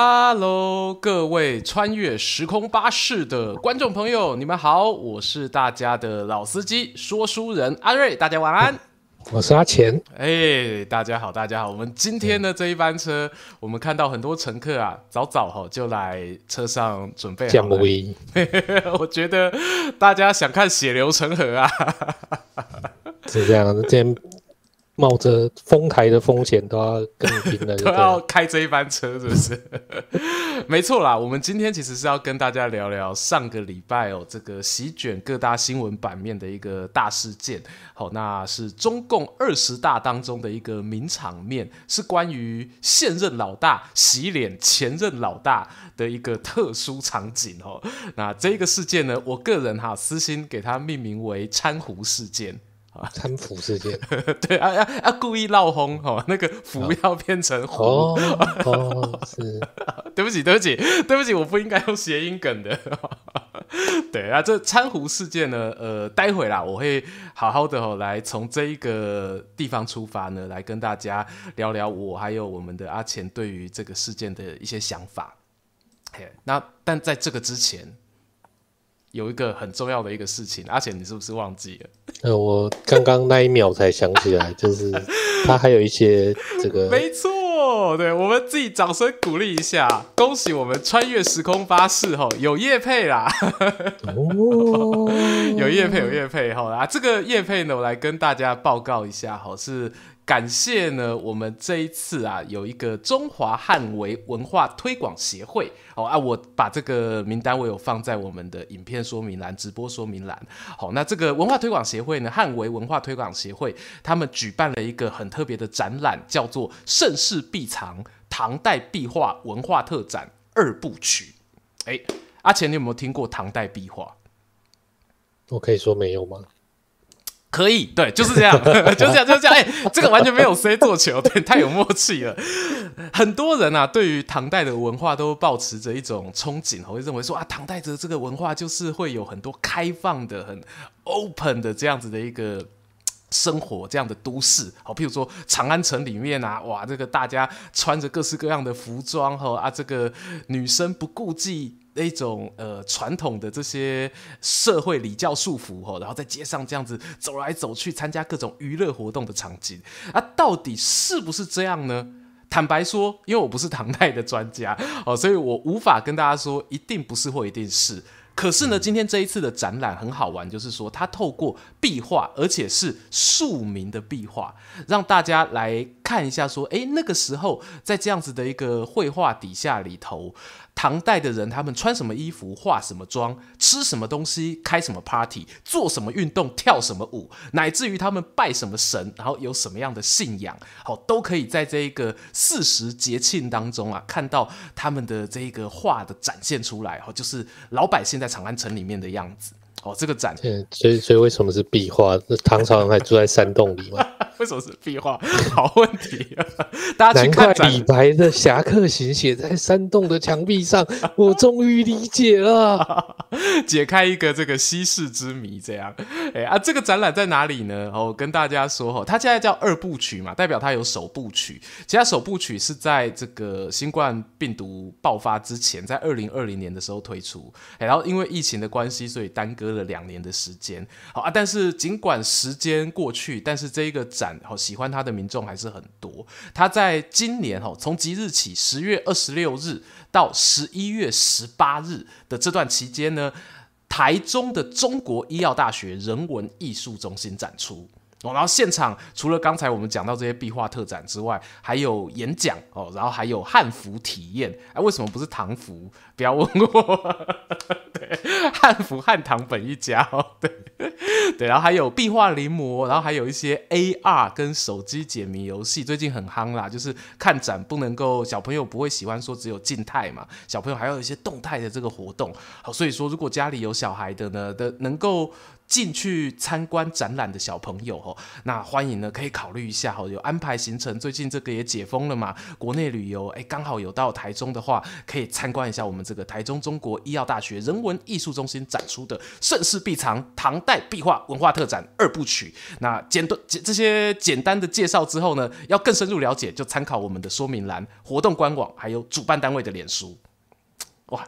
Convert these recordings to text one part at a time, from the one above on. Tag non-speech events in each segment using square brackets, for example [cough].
Hello，各位穿越时空巴士的观众朋友，你们好，我是大家的老司机说书人阿瑞，大家晚安。[laughs] 我是阿钱，哎，大家好，大家好。我们今天的这一班车，嗯、我们看到很多乘客啊，早早哈就来车上准备。降温，[laughs] 我觉得大家想看血流成河啊，[laughs] 是这样。今天。冒着封台的风险都要跟你拼 [laughs] 了，都要开这一班车，是不是？[laughs] 没错啦，我们今天其实是要跟大家聊聊上个礼拜哦，这个席卷各大新闻版面的一个大事件。好，那是中共二十大当中的一个名场面，是关于现任老大洗脸前任老大的一个特殊场景哦。那这个事件呢，我个人哈私心给它命名为“搀扶事件”。搀扶事件，[laughs] 对啊啊啊！故意闹哄哦，那个扶要变成胡哦，哦，是，[laughs] 对不起，对不起，对不起，我不应该用谐音梗的。[laughs] 对啊，这搀扶事件呢，呃，待会啦，我会好好的哦，来从这一个地方出发呢，来跟大家聊聊我还有我们的阿钱对于这个事件的一些想法。嘿，那但在这个之前。有一个很重要的一个事情，阿且，你是不是忘记了？呃，我刚刚那一秒才想起来，就是他还有一些这个，[laughs] 没错，对，我们自己掌声鼓励一下，恭喜我们穿越时空巴士吼有叶配啦，哦，[laughs] 有叶配有叶配吼啊，这个叶配呢，我来跟大家报告一下吼是。感谢呢，我们这一次啊，有一个中华汉维文化推广协会哦啊，我把这个名单我有放在我们的影片说明栏、直播说明栏。好，那这个文化推广协会呢，汉维文化推广协会，他们举办了一个很特别的展览，叫做《盛世必藏唐代壁画文化特展二部曲》。哎，阿钱，你有没有听过唐代壁画？我可以说没有吗？可以，对，就是这样，[laughs] [laughs] 就是这样，就是这样。哎、欸，这个完全没有 C 做球，对，太有默契了。很多人啊，对于唐代的文化都抱持着一种憧憬，会认为说啊，唐代的这个文化就是会有很多开放的、很 open 的这样子的一个生活，这样的都市。好，譬如说长安城里面啊，哇，这个大家穿着各式各样的服装，哈啊，这个女生不顾忌。那种呃传统的这些社会礼教束缚吼，然后在街上这样子走来走去，参加各种娱乐活动的场景啊，到底是不是这样呢？坦白说，因为我不是唐代的专家哦，所以我无法跟大家说一定不是或一定是。可是呢，今天这一次的展览很好玩，就是说它透过壁画，而且是庶民的壁画，让大家来看一下说，诶，那个时候在这样子的一个绘画底下里头。唐代的人，他们穿什么衣服，化什么妆，吃什么东西，开什么 party，做什么运动，跳什么舞，乃至于他们拜什么神，然后有什么样的信仰，好，都可以在这一个四时节庆当中啊，看到他们的这一个画的展现出来，哈，就是老百姓在长安城里面的样子。哦，这个展，所以所以为什么是壁画？那唐朝人还住在山洞里吗？[laughs] 为什么是壁画？[laughs] 好问题啊！大家去看，李白的《侠客行》写在山洞的墙壁上，[laughs] 我终于理解了，解开一个这个稀世之谜。这样，哎啊，这个展览在哪里呢？哦，我跟大家说哈，它现在叫二部曲嘛，代表它有首部曲。其他首部曲是在这个新冠病毒爆发之前，在二零二零年的时候推出。哎然后因为疫情的关系，所以耽搁。了两年的时间，好啊，但是尽管时间过去，但是这一个展，好喜欢它的民众还是很多。他在今年，哈，从即日起，十月二十六日到十一月十八日的这段期间呢，台中的中国医药大学人文艺术中心展出。哦，然后现场除了刚才我们讲到这些壁画特展之外，还有演讲哦，然后还有汉服体验。哎，为什么不是唐服？不要问我。对，汉服汉唐本一家哦。对对，然后还有壁画临摹，然后还有一些 AR 跟手机解谜游戏，最近很夯啦。就是看展不能够，小朋友不会喜欢说只有静态嘛，小朋友还有一些动态的这个活动。好，所以说如果家里有小孩的呢，的能够。进去参观展览的小朋友哦，那欢迎呢，可以考虑一下哦，有安排行程。最近这个也解封了嘛，国内旅游，哎，刚好有到台中的话，可以参观一下我们这个台中中国医药大学人文艺术中心展出的盛世必藏唐代壁画文化特展二部曲。那简短这些简单的介绍之后呢，要更深入了解，就参考我们的说明栏、活动官网，还有主办单位的脸书。哇！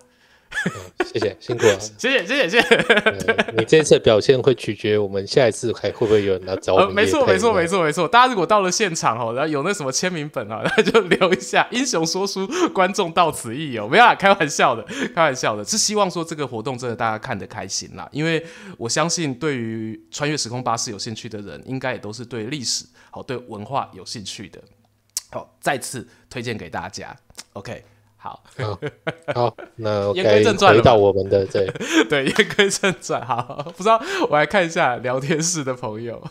嗯、[laughs] 谢谢，辛苦了。谢谢，谢谢，谢谢。你这次的表现会取决于我们下一次还会不会有人来找我们、呃。没错，没错，没错，没错。大家如果到了现场哦，然后有那什么签名本啊，[laughs] 那就留一下。英雄说书，观众到此一游。没有啦，开玩笑的，开玩笑的。是希望说这个活动真的大家看得开心啦，因为我相信对于穿越时空巴士有兴趣的人，应该也都是对历史好、对文化有兴趣的。好，再次推荐给大家。OK。好，好，好，那 [laughs] 言归正传，回到我们的对 [laughs] 对，言归正传。好，不知道我来看一下聊天室的朋友。[laughs]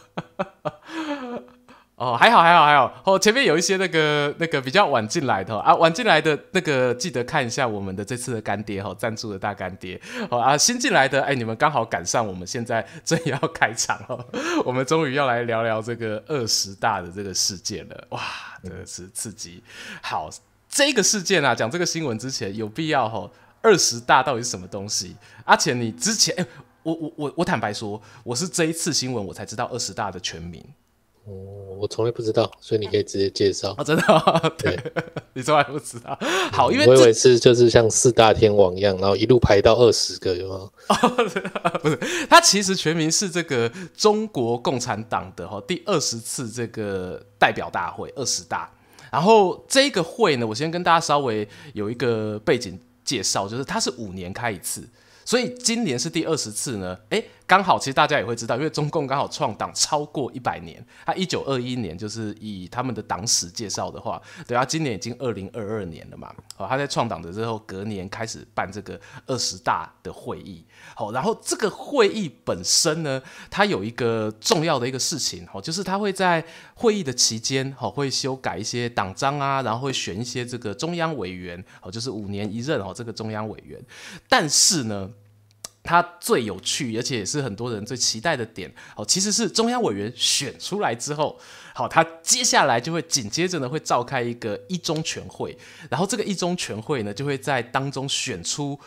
哦，还好，还好，还好。哦，前面有一些那个那个比较晚进来的啊，晚进来的那个记得看一下我们的这次的干爹哈，赞助的大干爹。好啊，新进来的哎，你们刚好赶上我们现在正要开场哦，我们终于要来聊聊这个二十大的这个事件了。哇，真的是刺激。好。这个事件啊，讲这个新闻之前有必要吼？二十大到底是什么东西？而且你之前，哎，我我我我坦白说，我是这一次新闻我才知道二十大的全名。哦，我从来不知道，所以你可以直接介绍。[laughs] 哦，真的 [laughs] 哦？对，[laughs] 你从来不知道。好，因为我以为是就是像四大天王一样，然后一路排到二十个，有吗？哦，不是，它其实全名是这个中国共产党的哈第二十次这个代表大会二十大。然后这个会呢，我先跟大家稍微有一个背景介绍，就是它是五年开一次，所以今年是第二十次呢。诶刚好，其实大家也会知道，因为中共刚好创党超过一百年。他一九二一年就是以他们的党史介绍的话，对啊，今年已经二零二二年了嘛。好，他在创党的之后，隔年开始办这个二十大的会议。好，然后这个会议本身呢，它有一个重要的一个事情，好，就是他会在会议的期间，好，会修改一些党章啊，然后会选一些这个中央委员，好，就是五年一任哦，这个中央委员。但是呢，它最有趣，而且也是很多人最期待的点哦，其实是中央委员选出来之后，好，他接下来就会紧接着呢会召开一个一中全会，然后这个一中全会呢就会在当中选出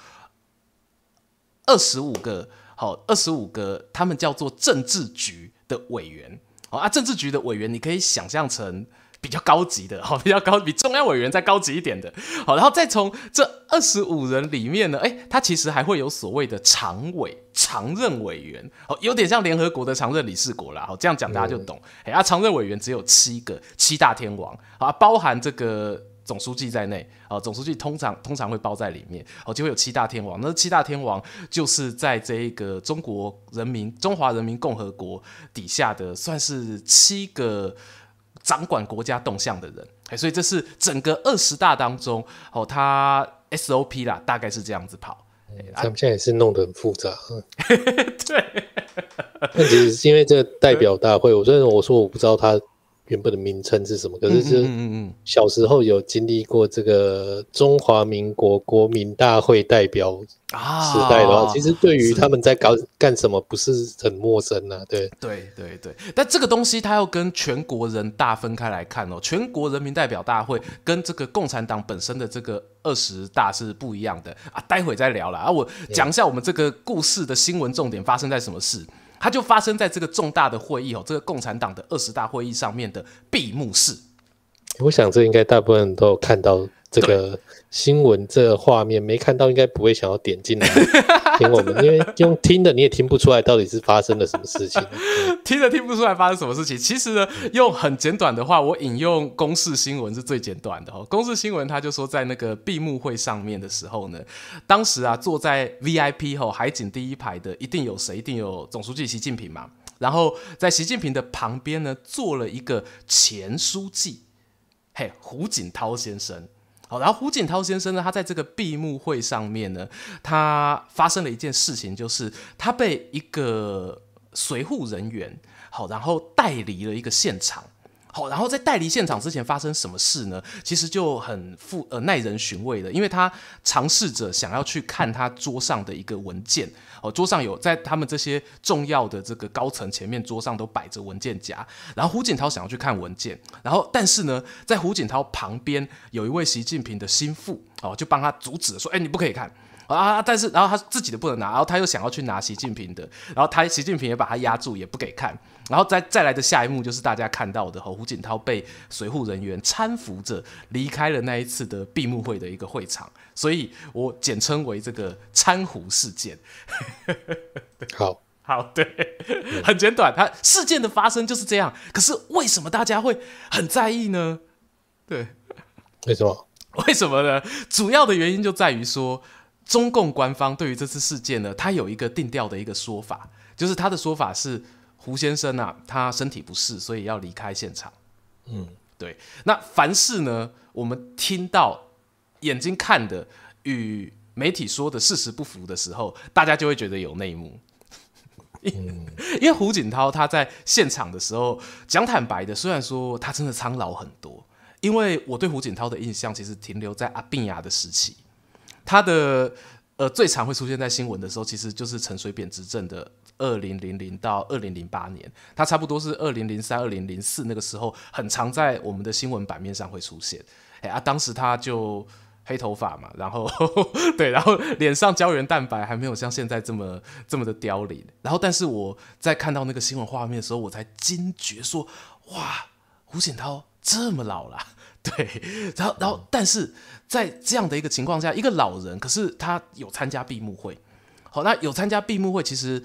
二十五个，好，二十五个他们叫做政治局的委员，好啊，政治局的委员你可以想象成。比较高级的，好，[laughs] 比较高，比中央委员再高级一点的，好，然后再从这二十五人里面呢，诶，他其实还会有所谓的常委、常任委员，哦，有点像联合国的常任理事国啦，好，这样讲大家就懂，哎、嗯，啊，常任委员只有七个，七大天王，啊，包含这个总书记在内，啊，总书记通常通常会包在里面，哦，就会有七大天王，那七大天王就是在这一个中国人民中华人民共和国底下的，算是七个。掌管国家动向的人，所以这是整个二十大当中，哦，他 SOP 啦，大概是这样子跑。他们现在也是弄得很复杂。[laughs] 对，那其实是因为这个代表大会，我虽然我说我不知道他。原本的名称是什么？可是是小时候有经历过这个中华民国国民大会代表时代的话，啊、其实对于他们在搞干什么不是很陌生呢、啊？对，对，对，对。但这个东西它要跟全国人大分开来看哦。全国人民代表大会跟这个共产党本身的这个二十大是不一样的啊。待会再聊了啊。我讲一下我们这个故事的新闻重点发生在什么事。它就发生在这个重大的会议哦，这个共产党的二十大会议上面的闭幕式。我想这应该大部分人都有看到这个新闻，这个画面没看到应该不会想要点进来听我们，[laughs] 因为用听的你也听不出来到底是发生了什么事情。[laughs] 听的听不出来发生什么事情。其实呢，用很简短的话，我引用公视新闻是最简短的哦。公视新闻他就说，在那个闭幕会上面的时候呢，当时啊坐在 VIP 后海景第一排的一定有谁？一定有总书记习近平嘛。然后在习近平的旁边呢，坐了一个前书记。嘿，胡锦涛先生，好，然后胡锦涛先生呢，他在这个闭幕会上面呢，他发生了一件事情，就是他被一个随护人员，好，然后带离了一个现场，好，然后在带离现场之前发生什么事呢？其实就很富呃耐人寻味的，因为他尝试着想要去看他桌上的一个文件哦，桌上有在他们这些重要的这个高层前面桌上都摆着文件夹，然后胡锦涛想要去看文件，然后但是呢，在胡锦涛旁边有一位习近平的心腹哦，就帮他阻止说，哎，你不可以看。啊！但是，然后他自己的不能拿，然后他又想要去拿习近平的，然后他习近平也把他压住，也不给看。然后再再来的下一幕就是大家看到的，胡锦涛被随护人员搀扶着离开了那一次的闭幕会的一个会场，所以我简称为这个搀扶事件。[laughs] 好好，对，很简短，他事件的发生就是这样。可是为什么大家会很在意呢？对，为什么？为什么呢？主要的原因就在于说。中共官方对于这次事件呢，它有一个定调的一个说法，就是他的说法是胡先生啊，他身体不适，所以要离开现场。嗯，对。那凡事呢，我们听到眼睛看的与媒体说的事实不符的时候，大家就会觉得有内幕。嗯，[laughs] 因为胡锦涛他在现场的时候讲坦白的，虽然说他真的苍老很多，因为我对胡锦涛的印象其实停留在阿病牙的时期。他的呃最常会出现在新闻的时候，其实就是陈水扁执政的二零零零到二零零八年，他差不多是二零零三、二零零四那个时候，很常在我们的新闻版面上会出现。哎啊，当时他就黑头发嘛，然后 [laughs] 对，然后脸上胶原蛋白还没有像现在这么这么的凋零。然后，但是我在看到那个新闻画面的时候，我才惊觉说，哇，胡锦涛这么老了。对，然后，然后，但是在这样的一个情况下，一个老人，可是他有参加闭幕会，好，那有参加闭幕会，其实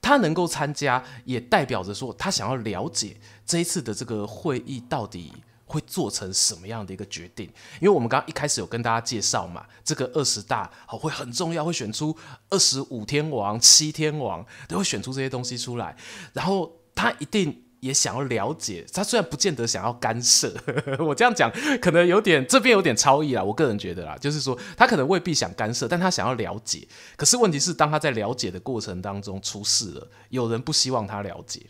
他能够参加，也代表着说他想要了解这一次的这个会议到底会做成什么样的一个决定。因为我们刚刚一开始有跟大家介绍嘛，这个二十大好会很重要，会选出二十五天王、七天王，都会选出这些东西出来，然后他一定。也想要了解，他虽然不见得想要干涉，呵呵，我这样讲可能有点这边有点超意啦。我个人觉得啦，就是说他可能未必想干涉，但他想要了解。可是问题是，当他在了解的过程当中出事了，有人不希望他了解，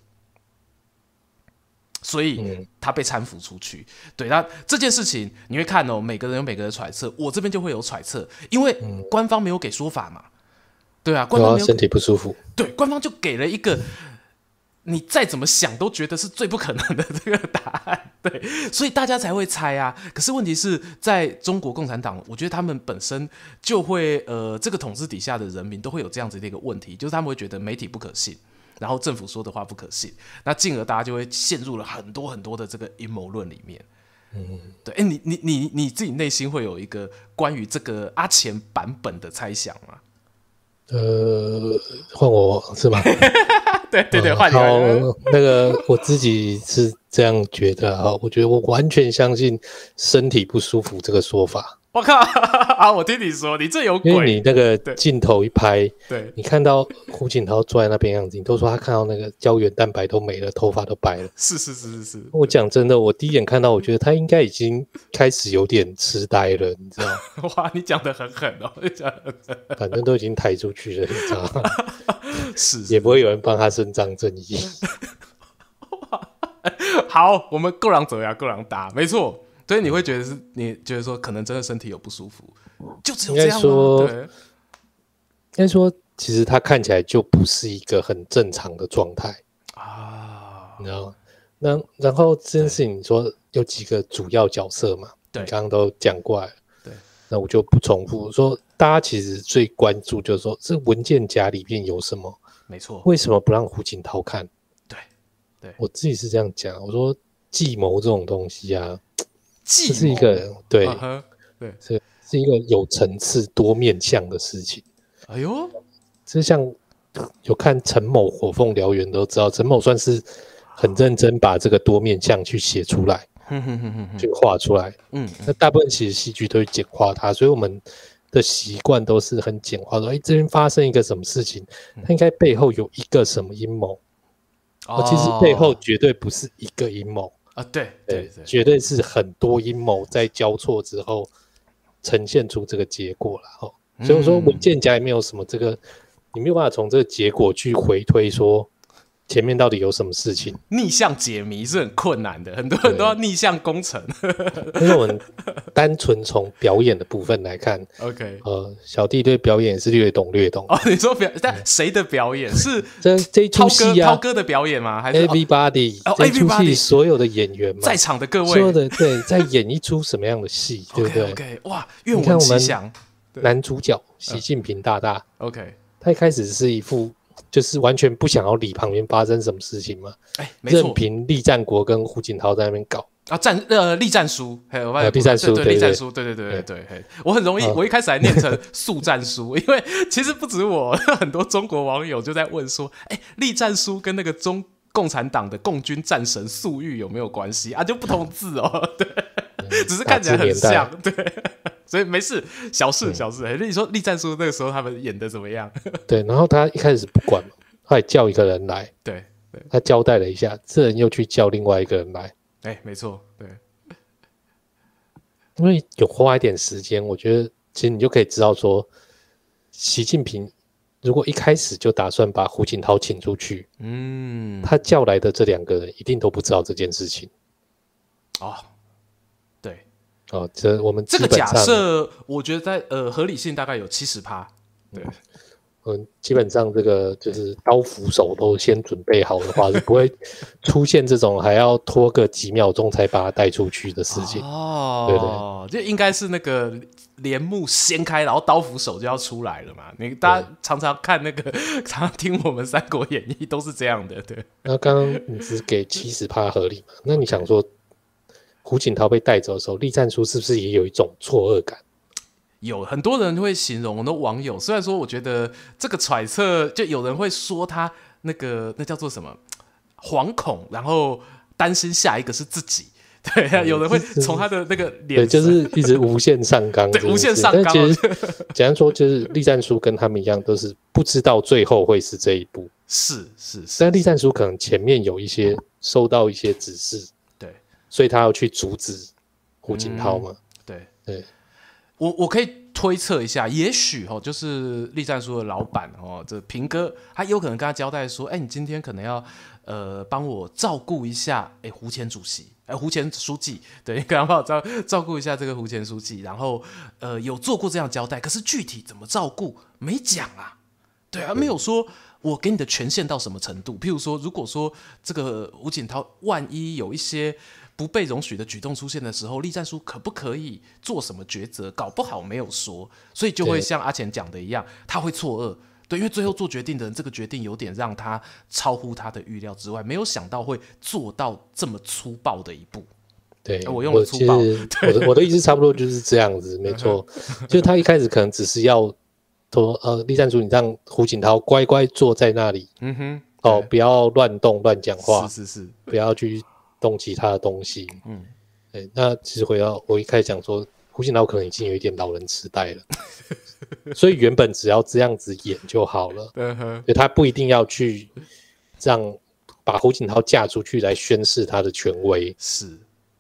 所以他被搀扶出去。嗯、对，那这件事情你会看哦，每个人有每个人的揣测，我这边就会有揣测，因为官方没有给说法嘛。对啊，官方没有身体不舒服。对，官方就给了一个。你再怎么想都觉得是最不可能的这个答案，对，所以大家才会猜啊。可是问题是在中国共产党，我觉得他们本身就会，呃，这个统治底下的人民都会有这样子的一个问题，就是他们会觉得媒体不可信，然后政府说的话不可信，那进而大家就会陷入了很多很多的这个阴谋论里面。嗯，对，哎，你你你你自己内心会有一个关于这个阿钱版本的猜想吗？呃，换我是吗？[laughs] 对对对，换你。好，那个我自己是这样觉得啊，我觉得我完全相信身体不舒服这个说法。[laughs] 我靠！啊，我听你说，你这有鬼。因为你那个镜头一拍，对，你看到胡锦涛坐在那边样子，你都说他看到那个胶原蛋白都没了，头发都白了。是是是是是。[laughs] 我讲真的，我第一眼看到，我觉得他应该已经开始有点痴呆了，你知道吗？哇，你讲的很狠哦，你讲得很狠。反正都已经抬出去了，你知道吗？[laughs] 是，也不会有人帮他伸张正义。[laughs] 好，我们够狼走呀，够狼打，没错。所以你会觉得是，你觉得说可能真的身体有不舒服，就只有这样说，对，应该说，其实他看起来就不是一个很正常的状态啊，你知道吗？那然后这件事情，你说有几个主要角色嘛？对，刚刚都讲过来了。对，那我就不重复。我说大家其实最关注就是说，这文件夹里面有什么？没错。为什么不让胡锦涛看？对，对我自己是这样讲。我说计谋这种东西啊。计是一个对、uh-huh, 对，是是一个有层次、多面向的事情。哎呦，这像有看陈某《火凤燎原》都知道，陈某算是很认真把这个多面向去写出来，去画出来。嗯，那大部分其实戏剧都会简化它，所以我们的习惯都是很简化说，哎，这边发生一个什么事情，它应该背后有一个什么阴谋。哦，其实背后绝对不是一个阴谋。啊，对对对，绝对是很多阴谋在交错之后呈现出这个结果了哦。所以说文件夹里面有什么这个，你没有办法从这个结果去回推说前面到底有什么事情？逆向解谜是很困难的，很多人都要逆向工程。[laughs] 因为我们单纯从表演的部分来看，OK，呃，小弟对表演是略懂略懂。哦，你说表，但谁的表演是这这一出戏啊？涛哥的表演吗？还是 Everybody？这一出戏所有的演员吗，在场的各位，所有的对，在演一出什么样的戏，[laughs] 对不对？OK，哇，愿闻其详。男主角习近平大大，OK，他一开始是一副。就是完全不想要理旁边发生什么事情嘛？哎，任凭栗战国跟胡锦涛在那边搞啊战呃栗战书，还有栗战书，对栗战书，对对对对对。我很容易，我一开始还念成速战书，[laughs] 因为其实不止我，[laughs] 很多中国网友就在问说，哎，栗战书跟那个中共产党的共军战神粟裕有没有关系啊？就不同字哦，[laughs] 对，只是看起来很像，对。所以没事，小事小事。那你说栗战书那个时候他们演的怎么样？[laughs] 对，然后他一开始不管嘛，他也叫一个人来，对，他交代了一下，这人又去叫另外一个人来。哎，没错，对，[laughs] 因为有花一点时间，我觉得其实你就可以知道说，习近平如果一开始就打算把胡锦涛请出去，嗯，他叫来的这两个人一定都不知道这件事情。哦。哦，这我们这个假设，我觉得在呃合理性大概有七十趴。对，嗯，基本上这个就是刀斧手都先准备好的话，[laughs] 是不会出现这种还要拖个几秒钟才把他带出去的事情。哦，对对，就应该是那个帘幕掀开，然后刀斧手就要出来了嘛。你大家常常看那个，[laughs] 常常听我们《三国演义》都是这样的。对，那刚刚你只给七十趴合理嘛？那你想说？胡锦涛被带走的时候，栗战书是不是也有一种错愕感？有很多人会形容，很多网友虽然说，我觉得这个揣测，就有人会说他那个那叫做什么惶恐，然后担心下一个是自己。对，啊、[laughs] 有人会从他的那个脸，对，就是一直无限上纲，对，无限上纲。其实 [laughs] 简单说，就是栗战书跟他们一样，都是不知道最后会是这一步。是是是，但栗战书可能前面有一些收到一些指示。所以他要去阻止胡锦涛嘛？对对，我我可以推测一下，也许哦，就是栗战书的老板哦，这平哥他有可能跟他交代说，哎，你今天可能要呃帮我照顾一下，哎，胡前主席，哎，胡前书记，对，可能帮我照 [laughs] 照顾一下这个胡前书记，然后呃有做过这样交代，可是具体怎么照顾没讲啊？对啊，没有说我给你的权限到什么程度？譬如说，如果说这个胡锦涛万一有一些。不被容许的举动出现的时候，栗战书可不可以做什么抉择？搞不好没有说，所以就会像阿钱讲的一样，他会错愕。对，因为最后做决定的人，这个决定有点让他超乎他的预料之外，没有想到会做到这么粗暴的一步。对，我用了粗暴。[laughs] 我的我的意思差不多就是这样子，没错。就他一开始可能只是要说，呃，栗战书，你让胡锦涛乖乖坐在那里，嗯哼，哦，不要乱动乱讲话，是是是，不要去。动其他的东西，嗯，对，那其实回到我一开始讲说，胡锦涛可能已经有一点老人痴呆了，所以原本只要这样子演就好了，对，所以他不一定要去让把胡锦涛嫁出去来宣示他的权威，是，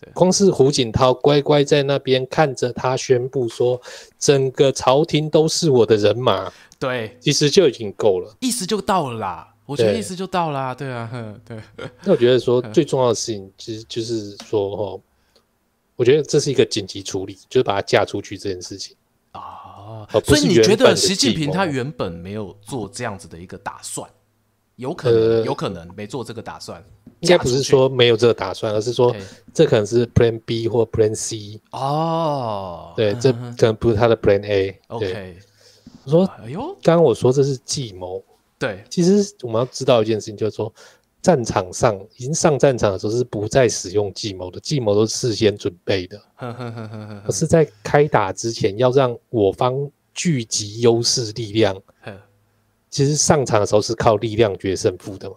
对，光是胡锦涛乖乖在那边看着他宣布说，整个朝廷都是我的人马，对，其实就已经够了，意思就到了啦。我觉得意思就到啦，对啊，对。[laughs] 那我觉得说 [laughs] 最重要的事情，其实就是说，哦，我觉得这是一个紧急处理，就是把他嫁出去这件事情啊。所以你觉得习近平他原本没有做这样子的一个打算？有可能，有可能没做这个打算。应该不是说没有这个打算，而是说这可能是 Plan B 或 Plan C。哦，对，这可能不是他的 Plan A。OK，我说，哎呦，刚刚我说这是计谋。对，其实我们要知道一件事情，就是说，战场上已经上战场的时候是不再使用计谋的，计谋都是事先准备的。而是在开打之前要让我方聚集优势力量。其实上场的时候是靠力量决胜负的嘛。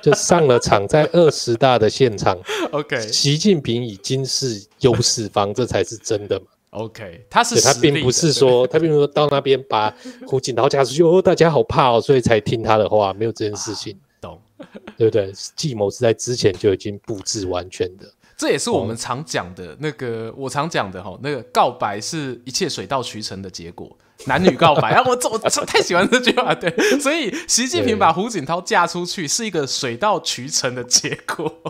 就上了场，在二十大的现场，[laughs] OK，习近平已经是优势方，这才是真的嘛。OK，他是他并不是说他并不是说到那边把胡锦涛架出去哦，大家好怕哦，所以才听他的话，没有这件事情，懂？[laughs] 对不对？计谋是在之前就已经布置完全的，[laughs] 这也是我们常讲的那个，哦、我常讲的哈，那个告白是一切水到渠成的结果。男女告白 [laughs] 啊，我我太喜欢这句话，对，所以习近平把胡锦涛嫁出去是一个水到渠成的结果。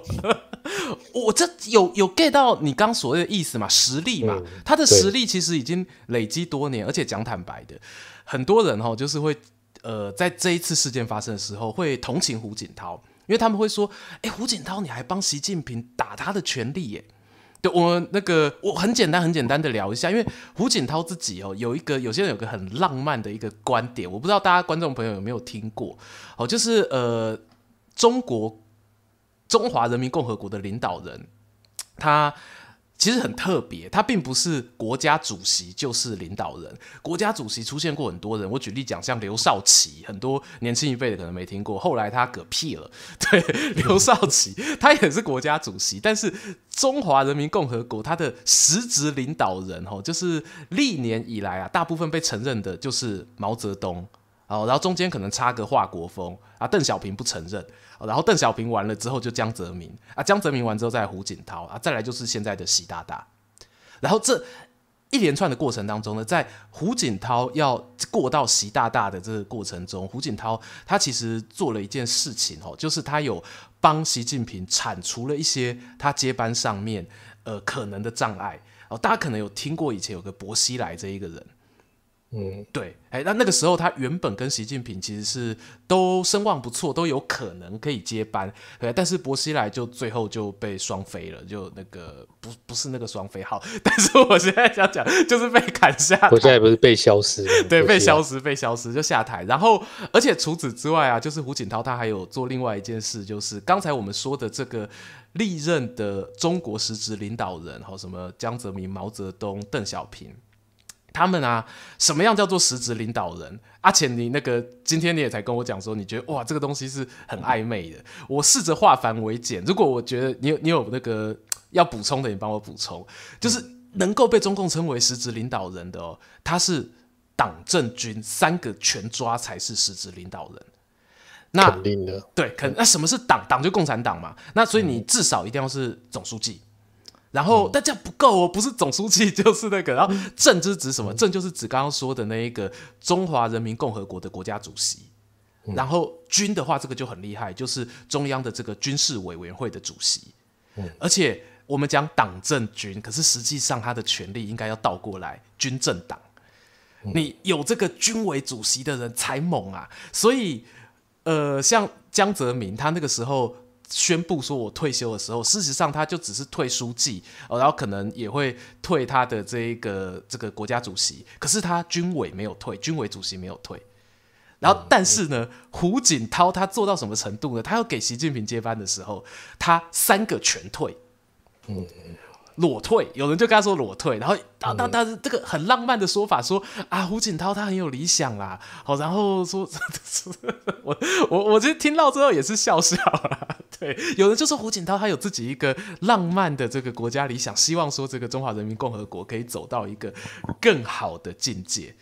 [laughs] 我这有有 get 到你刚所谓的意思嘛？实力嘛，他的实力其实已经累积多年，而且讲坦白的，很多人哈就是会呃在这一次事件发生的时候会同情胡锦涛，因为他们会说，哎，胡锦涛你还帮习近平打他的权利耶。对，我那个我很简单很简单的聊一下，因为胡锦涛自己哦有一个有些人有个很浪漫的一个观点，我不知道大家观众朋友有没有听过哦，就是呃中国中华人民共和国的领导人他。其实很特别，他并不是国家主席，就是领导人。国家主席出现过很多人，我举例讲，像刘少奇，很多年轻一辈的可能没听过。后来他嗝屁了，对，刘少奇他也是国家主席，但是中华人民共和国他的实质领导人，吼，就是历年以来啊，大部分被承认的就是毛泽东。哦，然后中间可能插个华国锋啊，邓小平不承认，然后邓小平完了之后就江泽民啊，江泽民完之后再来胡锦涛啊，再来就是现在的习大大，然后这一连串的过程当中呢，在胡锦涛要过到习大大的这个过程中，胡锦涛他其实做了一件事情哦，就是他有帮习近平铲除了一些他接班上面呃可能的障碍哦，大家可能有听过以前有个薄熙来这一个人。嗯，对，哎，那那个时候他原本跟习近平其实是都声望不错，都有可能可以接班，对，但是薄熙来就最后就被双飞了，就那个不不是那个双飞号，[laughs] 但是我现在想讲就是被砍下台，我现在不是被消失，对，被消失，被消失就下台，然后而且除此之外啊，就是胡锦涛他还有做另外一件事，就是刚才我们说的这个历任的中国实职领导人，哈，什么江泽民、毛泽东、邓小平。他们啊，什么样叫做实质领导人？而且，你那个今天你也才跟我讲说，你觉得哇，这个东西是很暧昧的。我试着化繁为简，如果我觉得你有你有那个要补充的，你帮我补充。就是能够被中共称为实质领导人的哦，他是党政军三个全抓才是实质领导人。那肯定的，对，肯那什么是党？党就共产党嘛。那所以你至少一定要是总书记。然后，但这样不够哦，不是总书记就是那个。然后，正就是指什么？正就是指刚刚说的那一个中华人民共和国的国家主席。然后，军的话，这个就很厉害，就是中央的这个军事委员会的主席。而且，我们讲党政军，可是实际上他的权力应该要倒过来，军政党。你有这个军委主席的人才猛啊！所以，呃，像江泽民，他那个时候。宣布说我退休的时候，事实上他就只是退书记，然后可能也会退他的这一个这个国家主席，可是他军委没有退，军委主席没有退。然后，但是呢，胡锦涛他做到什么程度呢？他要给习近平接班的时候，他三个全退。裸退，有人就跟他说裸退，然后当当当，这个很浪漫的说法说啊，胡锦涛他很有理想啦，好，然后说，[laughs] 我我我其实听到之后也是笑笑啦，[laughs] 对，有人就说胡锦涛他有自己一个浪漫的这个国家理想，希望说这个中华人民共和国可以走到一个更好的境界。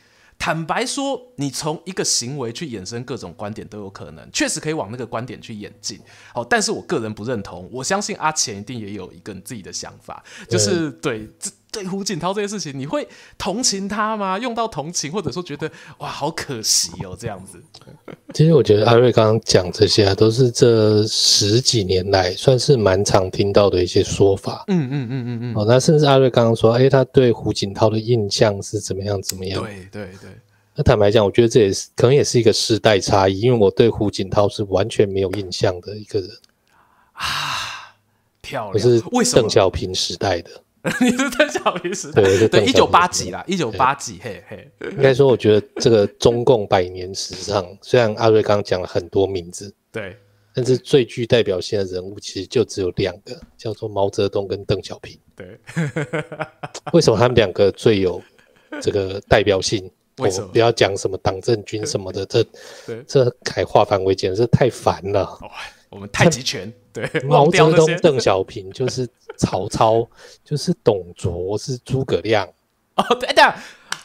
坦白说，你从一个行为去衍生各种观点都有可能，确实可以往那个观点去演进。哦，但是我个人不认同。我相信阿钱一定也有一个自己的想法，就是对这对胡锦涛这件事情，你会同情他吗？用到同情，或者说觉得哇，好可惜哦，这样子。[laughs] 其实我觉得阿瑞刚刚讲这些啊，都是这十几年来算是蛮常听到的一些说法。嗯嗯嗯嗯嗯。哦，那甚至阿瑞刚刚说，哎，他对胡锦涛的印象是怎么样怎么样？对对对。那坦白讲，我觉得这也是可能也是一个时代差异，因为我对胡锦涛是完全没有印象的一个人啊，漂亮。我是邓小平时代的，[laughs] 你是邓小平时代？对对，一九八几啦，一九八几，嘿嘿。应该说，我觉得这个中共百年史上，虽然阿瑞刚刚讲了很多名字，对，但是最具代表性的人物其实就只有两个，叫做毛泽东跟邓小平。对，[laughs] 为什么他们两个最有这个代表性？为什么不要讲什么党政军什么的？这这改化繁为简，这太烦了。哦，我们太极拳，对，[laughs] 毛泽东、邓小平就是曹操，就是董卓，是诸葛亮。哦，对的。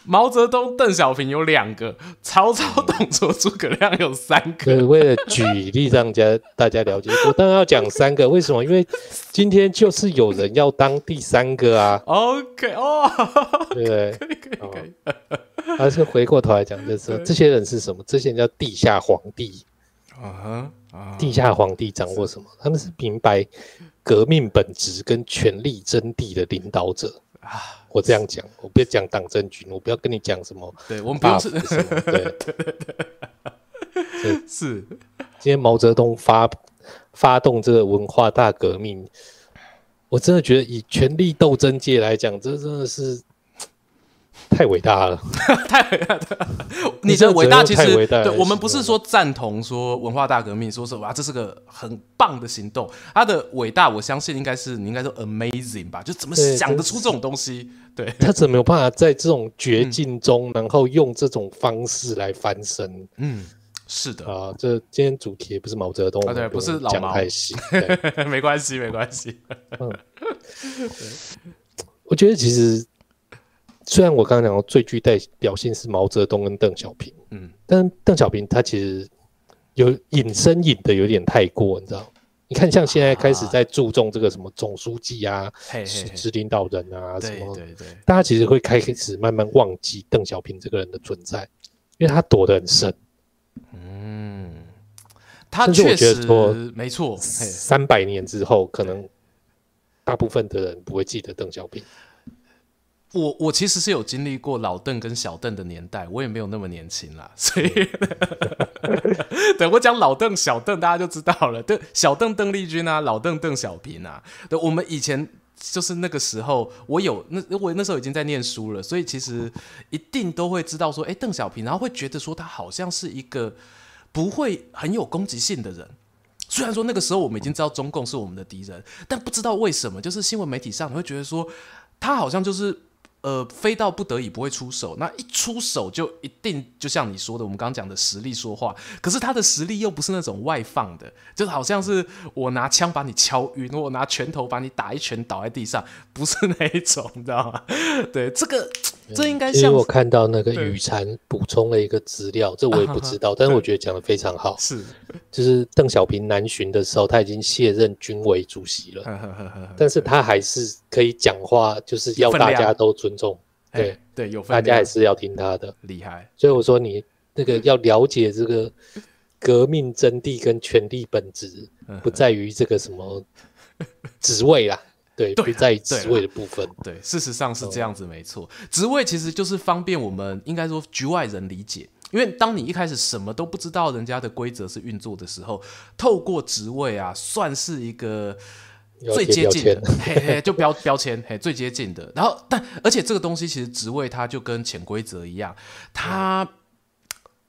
毛泽东、邓小平有两个，曹操、[laughs] 董卓、诸葛亮有三个。为了举例让家大家了解，我当然要讲三个。为什么？因为今天就是有人要当第三个啊。OK，哦，对？[laughs] 可以可以可以。还是回过头来讲，就是说这些人是什么？这些人叫地下皇帝。啊啊！地下皇帝掌握什么？他们是明白革命本质跟权力真谛的领导者啊。我这样讲，我不要讲党政军，我不要跟你讲什么。对我们不用是，[laughs] 对对 [laughs] 对，是。今天毛泽东发发动这个文化大革命，我真的觉得以权力斗争界来讲，这真的是。太伟大了，[laughs] 太伟大了！你的伟大其实，对我们不是说赞同说文化大革命，说是哇，这是个很棒的行动。他的伟大，我相信应该是你应该说 amazing 吧？就怎么想得出这种东西？对，他怎么有办法在这种绝境中，然后用这种方式来翻身？嗯，是的啊。这今天主题也不是毛泽东，对，不是老毛，[laughs] 没关系，没关系。嗯，我觉得其实。虽然我刚刚讲到最具代表性是毛泽东跟邓小平，嗯，但邓小平他其实有引申引的有点太过，你知道？你看像现在开始在注重这个什么总书记啊、实质领导人啊什么，对对对，大家其实会开始慢慢忘记邓小平这个人的存在，因为他躲得很深。嗯，他确实说没错，三百年之后，可能大部分的人不会记得邓小平。我我其实是有经历过老邓跟小邓的年代，我也没有那么年轻啦，所以 [laughs] 对我讲老邓小邓，大家就知道了。对，小邓邓丽君啊，老邓邓小平啊，对，我们以前就是那个时候，我有那我那时候已经在念书了，所以其实一定都会知道说，哎，邓小平，然后会觉得说他好像是一个不会很有攻击性的人。虽然说那个时候我们已经知道中共是我们的敌人，但不知道为什么，就是新闻媒体上你会觉得说他好像就是。呃，非到不得已不会出手，那一出手就一定就像你说的，我们刚刚讲的实力说话。可是他的实力又不是那种外放的，就好像是我拿枪把你敲晕，我拿拳头把你打一拳倒在地上，不是那一种，你知道吗？[laughs] 对，这个这应该像。因为我看到那个雨禅补充了一个资料，这我也不知道，但是我觉得讲的非常好。是，就是邓小平南巡的时候，他已经卸任军委主席了，但是他还是可以讲话，就是要大家都尊重，对对，有大家还是要听他的，厉害。所以我说你那个要了解这个革命真谛跟权力本质，不在于这个什么 [laughs] 职位啦，对，不在于职位的部分。对，事实上是这样子，没错。职位其实就是方便我们应该说局外人理解，因为当你一开始什么都不知道，人家的规则是运作的时候，透过职位啊，算是一个。最接近的，嘿嘿，就标标签，嘿，最接近的。然后，但而且这个东西其实职位它就跟潜规则一样，它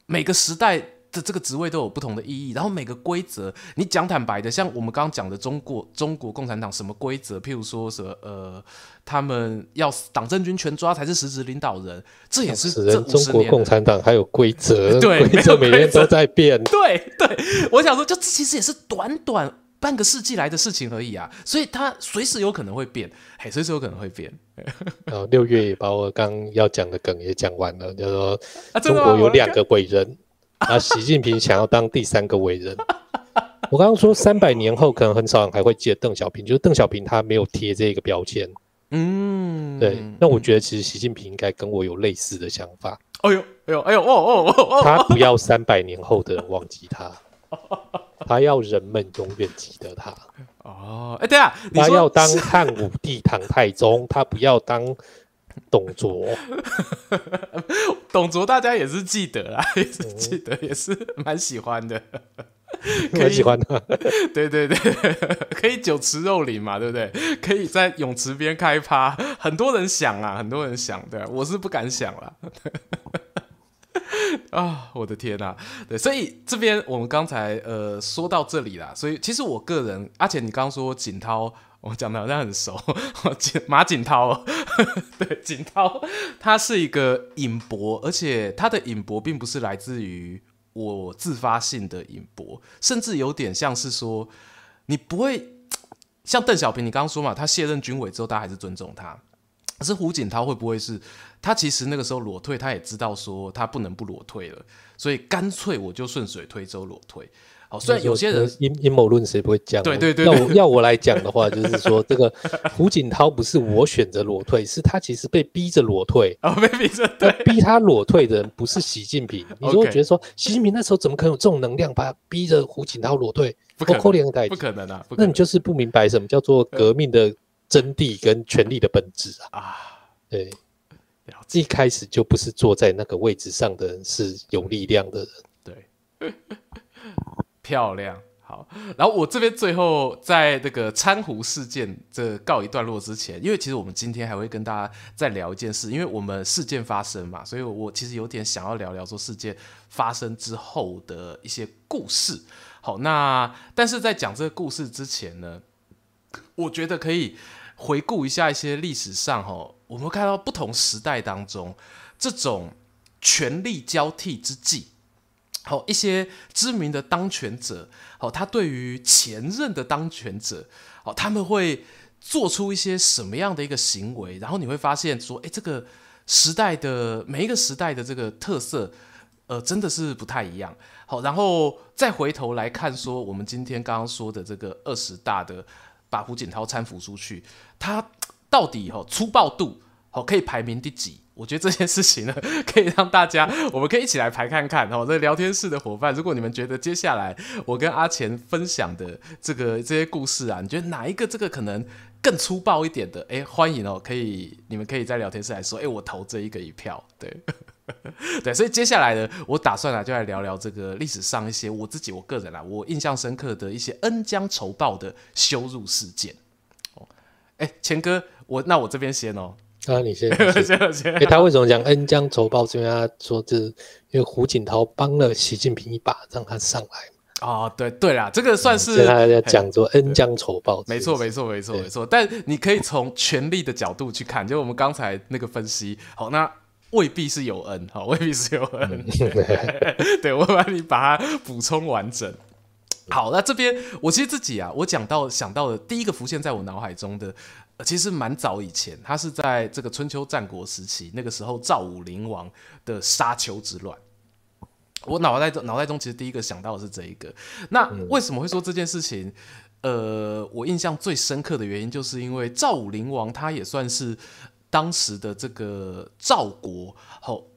每个时代的这个职位都有不同的意义。然后每个规则，你讲坦白的，像我们刚刚讲的中国中国共产党什么规则，譬如说什么呃，他们要党政军全抓才是实质领导人，这也是这中国共产党还有规则，[laughs] 对，规则每天都在变。对对，我想说，就这其实也是短短。半个世纪来的事情而已啊，所以它随时有可能会变，嘿，随时有可能会变。[laughs] 然后六月也把我刚要讲的梗也讲完了，就是说中国有两个伟人，啊，习近平想要当第三个伟人。我刚刚说三百年后可能很少人还会记得邓小平，就是邓小平他没有贴这个标签。嗯，对。那我觉得其实习近平应该跟我有类似的想法。哎呦，哎呦，哎呦，哦哦哦，他不要三百年后的人忘记他。[laughs] 他要人们永远记得他哦，哎，对啊，他要当汉武帝唐太宗，他不要当董卓。[laughs] 董卓大家也是记得啦，也是记得，也是蛮喜欢的，[laughs] 蛮喜欢他。[laughs] 对对对，可以酒池肉林嘛，对不对？可以在泳池边开趴，很多人想啊，很多人想，对啊，我是不敢想了。[laughs] 啊，我的天呐、啊！对，所以这边我们刚才呃说到这里啦，所以其实我个人，而且你刚刚说景涛，我讲的好像很熟，景 [laughs] 马景涛，[laughs] 对，景涛，他是一个引博，而且他的引博并不是来自于我自发性的引博，甚至有点像是说，你不会像邓小平，你刚刚说嘛，他卸任军委之后，大家还是尊重他。可是胡锦涛会不会是他？其实那个时候裸退，他也知道说他不能不裸退了，所以干脆我就顺水推舟裸退。哦，虽然有些人阴阴谋论谁不会讲？对对对，要我要我来讲的话，就是说这个胡锦涛不是我选择裸退，是他其实被逼着裸退。[laughs] 哦，被逼着对，逼他裸退的人不是习近平。[laughs] 你说我觉得说习近平那时候怎么可能有这种能量，把他逼着胡锦涛裸退？不可能，不可能啊！那你就是不明白什么叫做革命的真谛跟权力的本质啊！啊，对，一开始就不是坐在那个位置上的人，是有力量的人。对，[laughs] 漂亮。好，然后我这边最后在那个珊瑚事件这告一段落之前，因为其实我们今天还会跟大家再聊一件事，因为我们事件发生嘛，所以我其实有点想要聊聊说事件发生之后的一些故事。好，那但是在讲这个故事之前呢，我觉得可以回顾一下一些历史上哈，我们看到不同时代当中这种权力交替之际。好，一些知名的当权者，好，他对于前任的当权者，好，他们会做出一些什么样的一个行为？然后你会发现说，诶，这个时代的每一个时代的这个特色，呃，真的是不太一样。好，然后再回头来看说，我们今天刚刚说的这个二十大的把胡锦涛搀扶出去，他到底哈粗暴度好可以排名第几？我觉得这件事情呢，可以让大家，我们可以一起来排看看哦。这聊天室的伙伴，如果你们觉得接下来我跟阿钱分享的这个这些故事啊，你觉得哪一个这个可能更粗暴一点的？哎，欢迎哦，可以你们可以在聊天室来说，哎，我投这一个一票，对 [laughs] 对。所以接下来呢，我打算啊，就来聊聊这个历史上一些我自己我个人啊，我印象深刻的一些恩将仇报的羞辱事件。哦，哎，钱哥，我那我这边先哦。啊，你先，[laughs] 你先，你先。哎，他为什么讲恩将仇报？是因为他说，这因为胡锦涛帮了习近平一把，让他上来。哦，对对啦，这个算是、嗯、他在讲说恩将仇报。没错，没错，没错，没错。但你可以从权力的角度去看，就我们刚才那个分析。好，那未必是有恩，好，未必是有恩。嗯、[laughs] 对，我帮你把它补充完整。好，那这边我其实自己啊，我讲到想到的第一个浮现在我脑海中的。其实蛮早以前，他是在这个春秋战国时期，那个时候赵武灵王的沙丘之乱。我脑袋中脑袋中其实第一个想到的是这一个。那为什么会说这件事情？呃，我印象最深刻的原因，就是因为赵武灵王他也算是当时的这个赵国后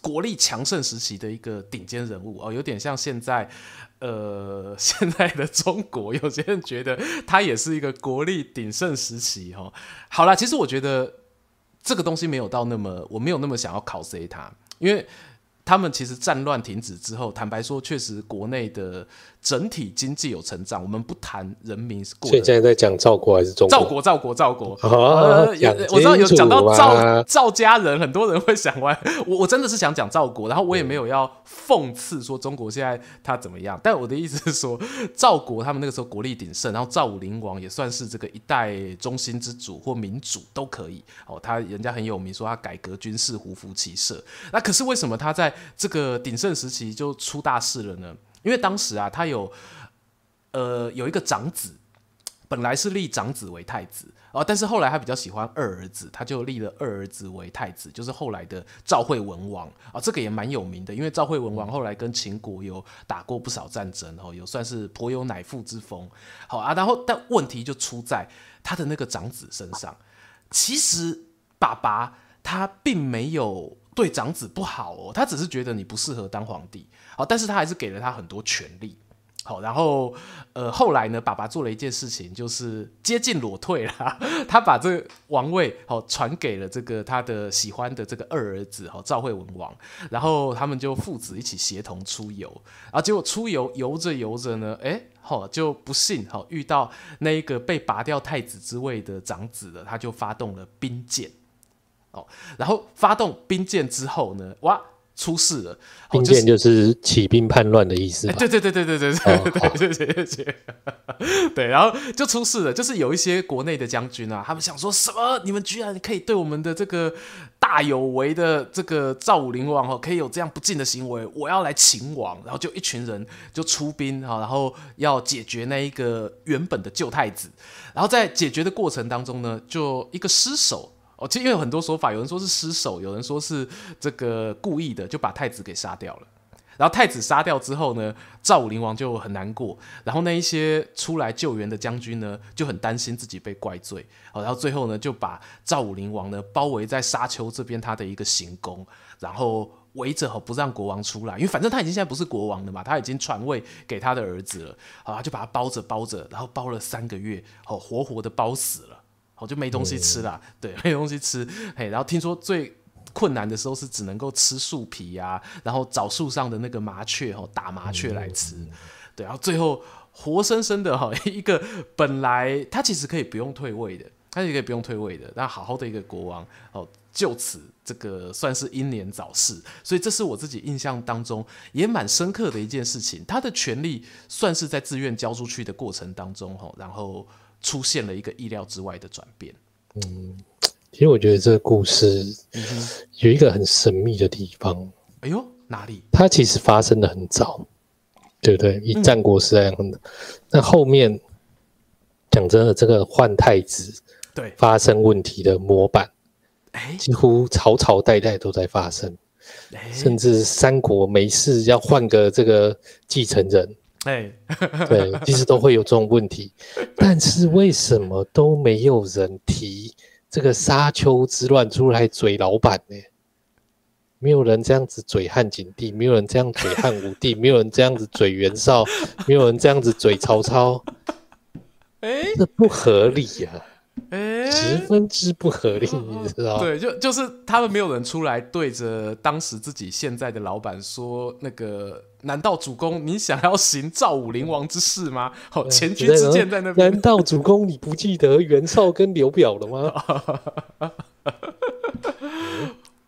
国力强盛时期的一个顶尖人物哦，有点像现在。呃，[laughs] 现在的中国，有些人觉得他也是一个国力鼎盛时期哈。好啦，其实我觉得这个东西没有到那么，我没有那么想要考 C 他，因为。他们其实战乱停止之后，坦白说，确实国内的整体经济有成长。我们不谈人民是过，所以现在在讲赵国还是中国？赵国，赵国，赵国。哦，有我知道有讲到赵赵家人，很多人会想歪。我我真的是想讲赵国，然后我也没有要讽刺说中国现在他怎么样。但我的意思是说，赵国他们那个时候国力鼎盛，然后赵武灵王也算是这个一代中心之主或民主都可以。哦，他人家很有名，说他改革军事，胡服骑射。那可是为什么他在这个鼎盛时期就出大事了呢？因为当时啊，他有呃有一个长子，本来是立长子为太子啊，但是后来他比较喜欢二儿子，他就立了二儿子为太子，就是后来的赵惠文王啊，这个也蛮有名的，因为赵惠文王后来跟秦国有打过不少战争哦，有算是颇有乃父之风。好啊，然后但问题就出在他的那个长子身上，其实爸爸他并没有。对长子不好哦，他只是觉得你不适合当皇帝，好，但是他还是给了他很多权力，好，然后呃后来呢，爸爸做了一件事情，就是接近裸退了，[laughs] 他把这个王位好传给了这个他的喜欢的这个二儿子哈赵惠文王，然后他们就父子一起协同出游，然后结果出游游着游着呢，哎，好就不幸好遇到那一个被拔掉太子之位的长子了，他就发动了兵谏。哦。然后发动兵谏之后呢，哇，出事了！兵变就是起兵叛乱的意思。对对对对对对对对对对对。对，然后就出事了，就是有一些国内的将军啊，他们想说什么？你们居然可以对我们的这个大有为的这个赵武灵王哦，可以有这样不敬的行为？我要来擒王！然后就一群人就出兵啊，然后要解决那一个原本的旧太子。然后在解决的过程当中呢，就一个失手。哦，其实因为有很多说法，有人说是失手，有人说是这个故意的，就把太子给杀掉了。然后太子杀掉之后呢，赵武灵王就很难过。然后那一些出来救援的将军呢，就很担心自己被怪罪。哦，然后最后呢，就把赵武灵王呢包围在沙丘这边他的一个行宫，然后围着哦不让国王出来，因为反正他已经现在不是国王了嘛，他已经传位给他的儿子了。好，就把他包着包着，然后包了三个月，哦，活活的包死了。好，就没东西吃了，嗯、对，没东西吃。嘿，然后听说最困难的时候是只能够吃树皮呀、啊，然后找树上的那个麻雀，哦，打麻雀来吃。嗯、对，然后最后活生生的哈，一个本来他其实可以不用退位的，他也可以不用退位的，那好好的一个国王哦，就此这个算是英年早逝。所以这是我自己印象当中也蛮深刻的一件事情。他的权力算是在自愿交出去的过程当中，哈，然后。出现了一个意料之外的转变。嗯，其实我觉得这个故事有一个很神秘的地方。哎呦，哪里？它其实发生的很早，对不对？以战国时代那后面讲真的，这个换太子对发生问题的模板，哎，几乎朝朝代代都在发生，甚至三国没事要换个这个继承人。哎，[laughs] 对，其实都会有这种问题，[laughs] 但是为什么都没有人提这个沙丘之乱出来嘴老板呢？没有人这样子嘴汉景帝，没有人这样嘴汉武帝，[laughs] 没有人这样子嘴袁绍，没有人这样子嘴曹操，哎，这不合理呀、啊。欸、十分之不合理，你知道？对，就就是他们没有人出来对着当时自己现在的老板说：“那个，难道主公你想要行赵武灵王之事吗？”好、哦，前车之鉴在那边。难道主公你不记得袁绍跟刘表了吗？[laughs]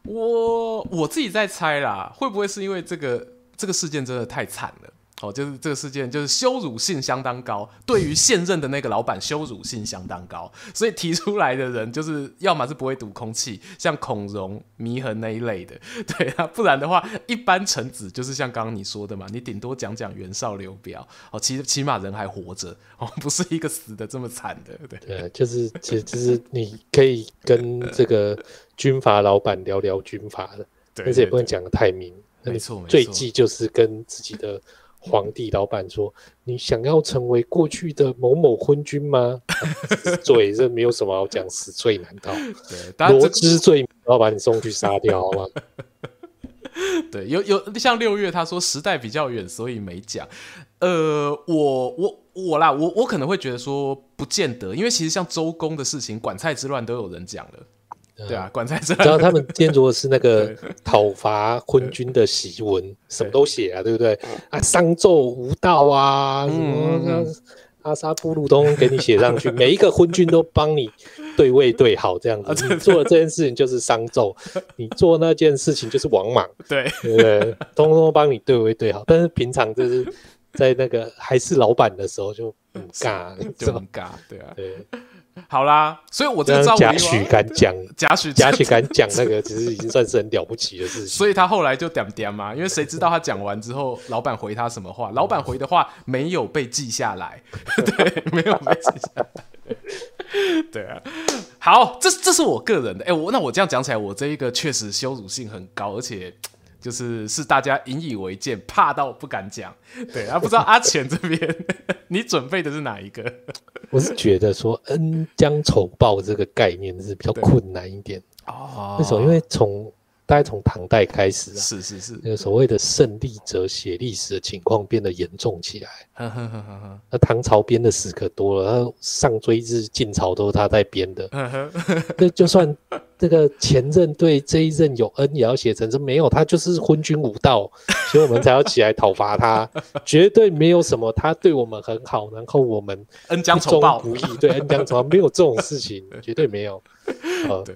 我我自己在猜啦，会不会是因为这个这个事件真的太惨了？哦，就是这个事件，就是羞辱性相当高，对于现任的那个老板羞辱性相当高，所以提出来的人就是要么是不会读空气，像孔融、祢衡那一类的，对啊，不然的话，一般臣子就是像刚刚你说的嘛，你顶多讲讲袁绍、刘表，哦，其实起码人还活着，哦，不是一个死的这么惨的，对，对，就是其实就是你可以跟这个军阀老板聊聊军阀的，但是也不能讲的太明，没错，最忌就是跟自己的。皇帝老板说：“你想要成为过去的某某昏君吗？[laughs] 死罪，这没有什么好讲，死罪难逃？对，罗织罪，我要把你送去杀掉，好吗？[laughs] 对，有有像六月他说时代比较远，所以没讲。呃，我我我啦，我我可能会觉得说不见得，因为其实像周公的事情，管蔡之乱都有人讲了。”对啊，管在这。然后他们编著的是那个讨伐昏君的檄文，什么都写啊，对不对？啊，商纣无道啊，什么阿萨布鲁东给你写上去，每一个昏君都帮你对位对好，这样子。你做的这件事情就是商纣，[laughs] 你做那件事情就是王莽，对对对，通通帮你对位对好。但是平常就是在那个还是老板的时候就很尬，[laughs] 就很尬，对啊，对。[laughs] 好啦，所以我这个贾诩敢讲，贾诩贾诩敢讲那个，其实已经算是很了不起的事情。所以他后来就点点嘛，因为谁知道他讲完之后，老板回他什么话？老板回的话没有被记下来，[laughs] 对，没有被记下来。对啊，好，这这是我个人的。哎、欸，我那我这样讲起来，我这一个确实羞辱性很高，而且。就是是大家引以为戒，怕到不敢讲。对啊，不知道阿钱这边 [laughs] 你准备的是哪一个？我是觉得说恩将仇报这个概念是比较困难一点哦。为什么？因为从大概从唐代开始啊，是是是，那个所谓的胜利者写历史的情况变得严重起来。那唐朝编的史可多了，他上追至晋朝都是他在编的。那就算这个前任对这一任有恩，也要写成这没有，他就是昏君无道，[laughs] 所以我们才要起来讨伐他。绝对没有什么，他对我们很好，然后我们恩将仇报不义，对恩将仇报没有这种事情，[laughs] 绝对没有。[laughs] 呃、对，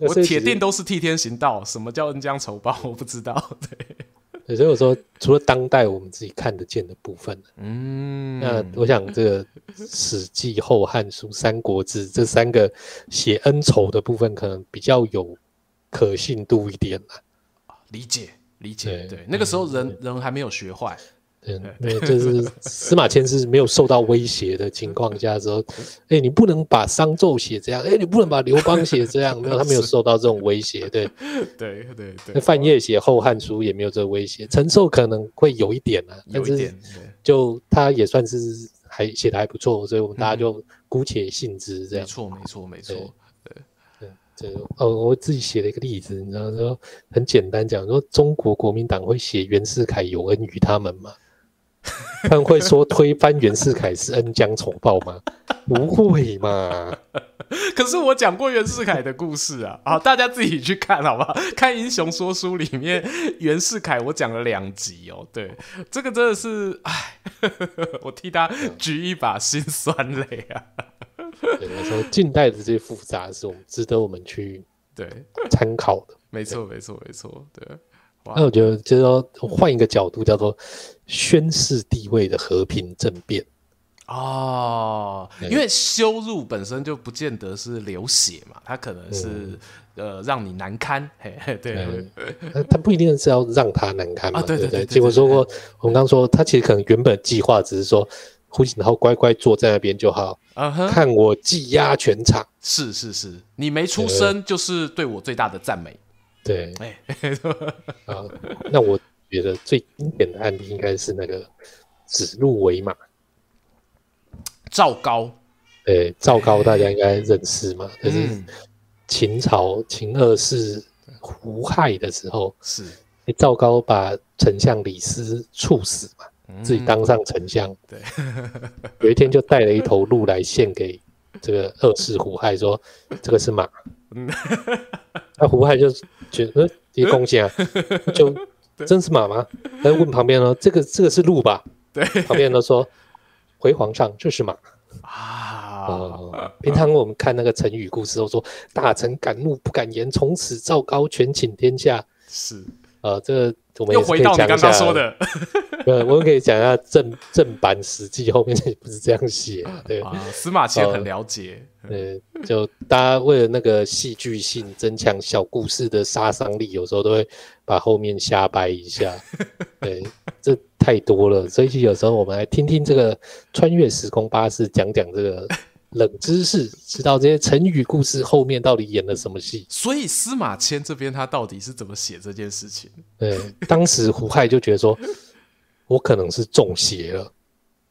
我铁定都是替天行道。什么叫恩将仇报？我不知道。对，[laughs] 对，所以我说，除了当代我们自己看得见的部分，嗯，那我想这个《史记》《后汉书》《三国志》这三个写恩仇的部分，可能比较有可信度一点了。理解，理解。对，对，那个时候人、嗯、人还没有学坏。对，对就是司马迁是没有受到威胁的情况下说，哎、欸，你不能把商纣写这样，哎、欸，你不能把刘邦写这样，没有，他没有受到这种威胁，对，[laughs] 对对对。那范晔写《后汉书》也没有这个威胁，陈寿可能会有一点啊，但是就他也算是还写的还不错，所以我们大家就姑且信之这样。没错，没错，没错。对，哦，我自己写了一个例子，你知道说很简单讲说，中国国民党会写袁世凯有恩于他们吗？[laughs] 他们会说推翻袁世凯是恩将仇报吗？不会嘛。[laughs] 可是我讲过袁世凯的故事啊，好，大家自己去看好不好？[laughs] 看英雄说书里面袁世凯，我讲了两集哦。对，这个真的是，哎，我替他举一把辛酸泪啊。对，我说近代的这些复杂是我们值得我们去对参考的。没错，没错，没错。对，那我觉得就是说换一个角度，叫做宣誓地位的和平政变。哦，因为羞辱本身就不见得是流血嘛，它可能是、嗯、呃让你难堪。嘿嘿，对，他他不一定是要让他难堪嘛。啊、对对对，结果说过，我们刚说他其实可能原本计划只是说。胡锦涛乖乖坐在那边就好，uh -huh. 看我技压全场。是是是，你没出声就是对我最大的赞美。对，哎、[laughs] 啊，那我觉得最经典的案例应该是那个指鹿为马，赵高。对，赵高大家应该认识嘛？就、嗯、是秦朝秦二世胡亥的时候，是赵高把丞相李斯处死嘛？自己当上丞相，对，[laughs] 有一天就带了一头鹿来献给这个二世胡亥，说这个是马。[laughs] 那胡亥就觉得一个贡献啊，就真是马吗？他问旁边呢，[laughs] 这个这个是鹿吧？对，旁边都说回皇上，这是马啊、呃。平常我们看那个成语故事都说大臣敢怒不敢言，从此赵高权倾天下。是。呃，这个我们也可以讲一下。又回到你刚刚说的，[laughs] 呃，我们可以讲一下正正版史记后面也不是这样写，[laughs] 对啊。司马迁很了解，呃，就大家为了那个戏剧性，增强小故事的杀伤力，有时候都会把后面瞎掰一下。[laughs] 对，这太多了，所以有时候我们来听听这个穿越时空巴士讲讲这个。冷知识，知道这些成语故事后面到底演了什么戏？所以司马迁这边他到底是怎么写这件事情？对，[laughs] 当时胡亥就觉得说，我可能是中邪了，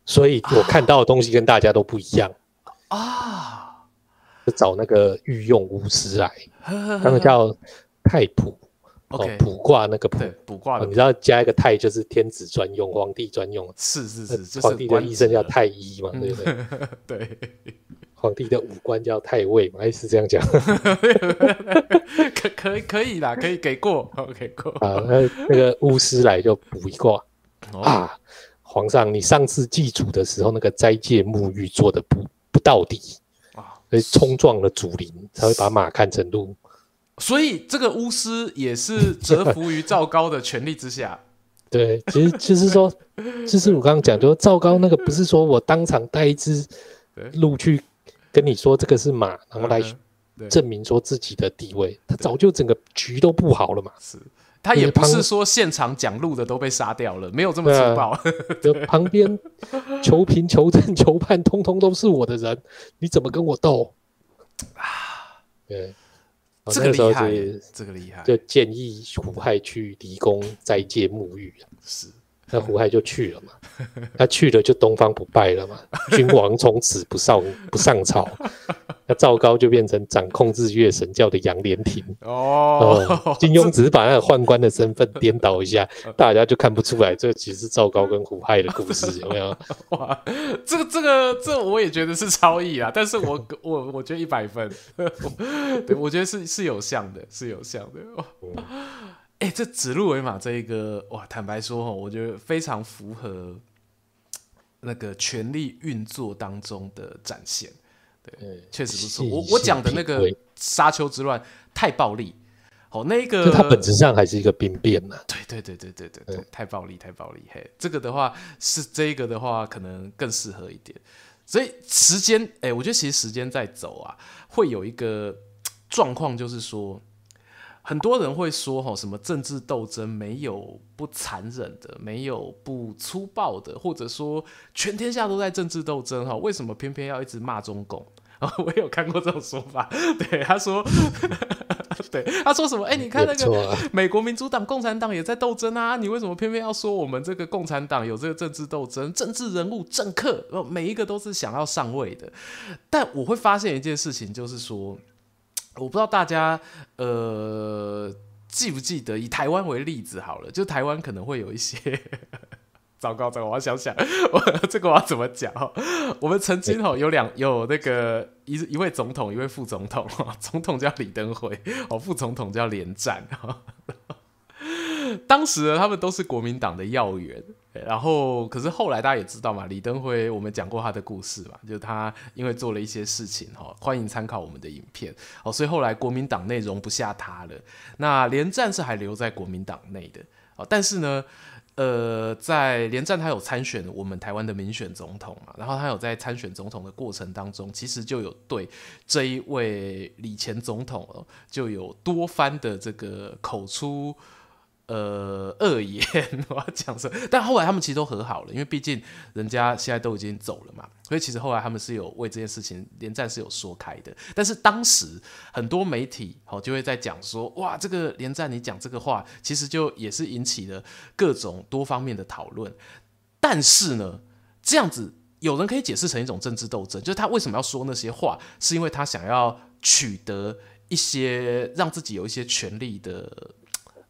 所以我看到的东西跟大家都不一样啊。就找那个御用巫师来，那个叫太卜。哦，卜卦那个卜，卜卦、哦，你知道加一个太就是天子专用，皇帝专用。是是是，是，皇帝的医生叫太医嘛，嗯、对不对？[laughs] 对，皇帝的武官叫太尉嘛，还是这样讲？[laughs] 可可以可以啦，可以给过，给过。啊，那那个巫师来就卜一卦、哦、啊，皇上，你上次祭祖的时候那个斋戒沐浴做的不不到底啊，所以冲撞了祖灵，才会把马看成鹿。所以这个巫师也是折服于赵高的权力之下。[laughs] 对，其实就是说，就是我刚刚讲，就赵高那个不是说我当场带一只鹿去跟你说这个是马，然后来证明说自己的地位，他早就整个局都布好了嘛。是，他也不是说现场讲路的都被杀掉了，没有这么粗暴。啊、[laughs] 就旁边求平、求正、[laughs] 求判，通通都是我的人，你怎么跟我斗啊？对。哦、这个厉害，这个厉害，就建议胡亥去离宫斋戒沐浴。是。那胡亥就去了嘛，他去了就东方不败了嘛，君王从此不上不上朝，那赵高就变成掌控日月神教的杨莲亭哦、呃，金庸只是把那个宦官的身份颠倒一下，大家就看不出来这其实是赵高跟胡亥的故事，有没有？[laughs] 哇，这个这个这我也觉得是超意啊，但是我 [laughs] 我我觉得一百分，[laughs] 对，我觉得是是有像的，是有像的。嗯哎、欸，这指鹿为马这一个哇，坦白说哈，我觉得非常符合那个权力运作当中的展现。对，确实不错。我我讲的那个沙丘之乱太暴力，哦，那个它本质上还是一个兵变嘛。对对对对对对对，太暴力太暴力。嘿，这个的话是这个的话可能更适合一点。所以时间，哎，我觉得其实时间在走啊，会有一个状况，就是说。很多人会说哈，什么政治斗争没有不残忍的，没有不粗暴的，或者说全天下都在政治斗争哈，为什么偏偏要一直骂中共？[laughs] 我有看过这种说法，[laughs] 对他说，[laughs] 对他说什么？哎、欸，你看那个美国民主党、共产党也在斗争啊，你为什么偏偏要说我们这个共产党有这个政治斗争？政治人物、政客，每一个都是想要上位的。但我会发现一件事情，就是说。我不知道大家呃记不记得，以台湾为例子好了，就台湾可能会有一些 [laughs] 糟糕，糟糕，我要想想，我这个我要怎么讲？我们曾经哦有两有那个一一位总统，一位副总统，总统叫李登辉，哦，副总统叫连战，[laughs] 当时呢，他们都是国民党的要员。然后，可是后来大家也知道嘛，李登辉我们讲过他的故事嘛，就是他因为做了一些事情哈，欢迎参考我们的影片哦，所以后来国民党内容不下他了。那连战是还留在国民党内的哦，但是呢，呃，在连战他有参选我们台湾的民选总统嘛，然后他有在参选总统的过程当中，其实就有对这一位李前总统哦，就有多番的这个口出。呃，恶言我要讲说，但后来他们其实都和好了，因为毕竟人家现在都已经走了嘛，所以其实后来他们是有为这件事情连战是有说开的。但是当时很多媒体好就会在讲说，哇，这个连战你讲这个话，其实就也是引起了各种多方面的讨论。但是呢，这样子有人可以解释成一种政治斗争，就是他为什么要说那些话，是因为他想要取得一些让自己有一些权利的。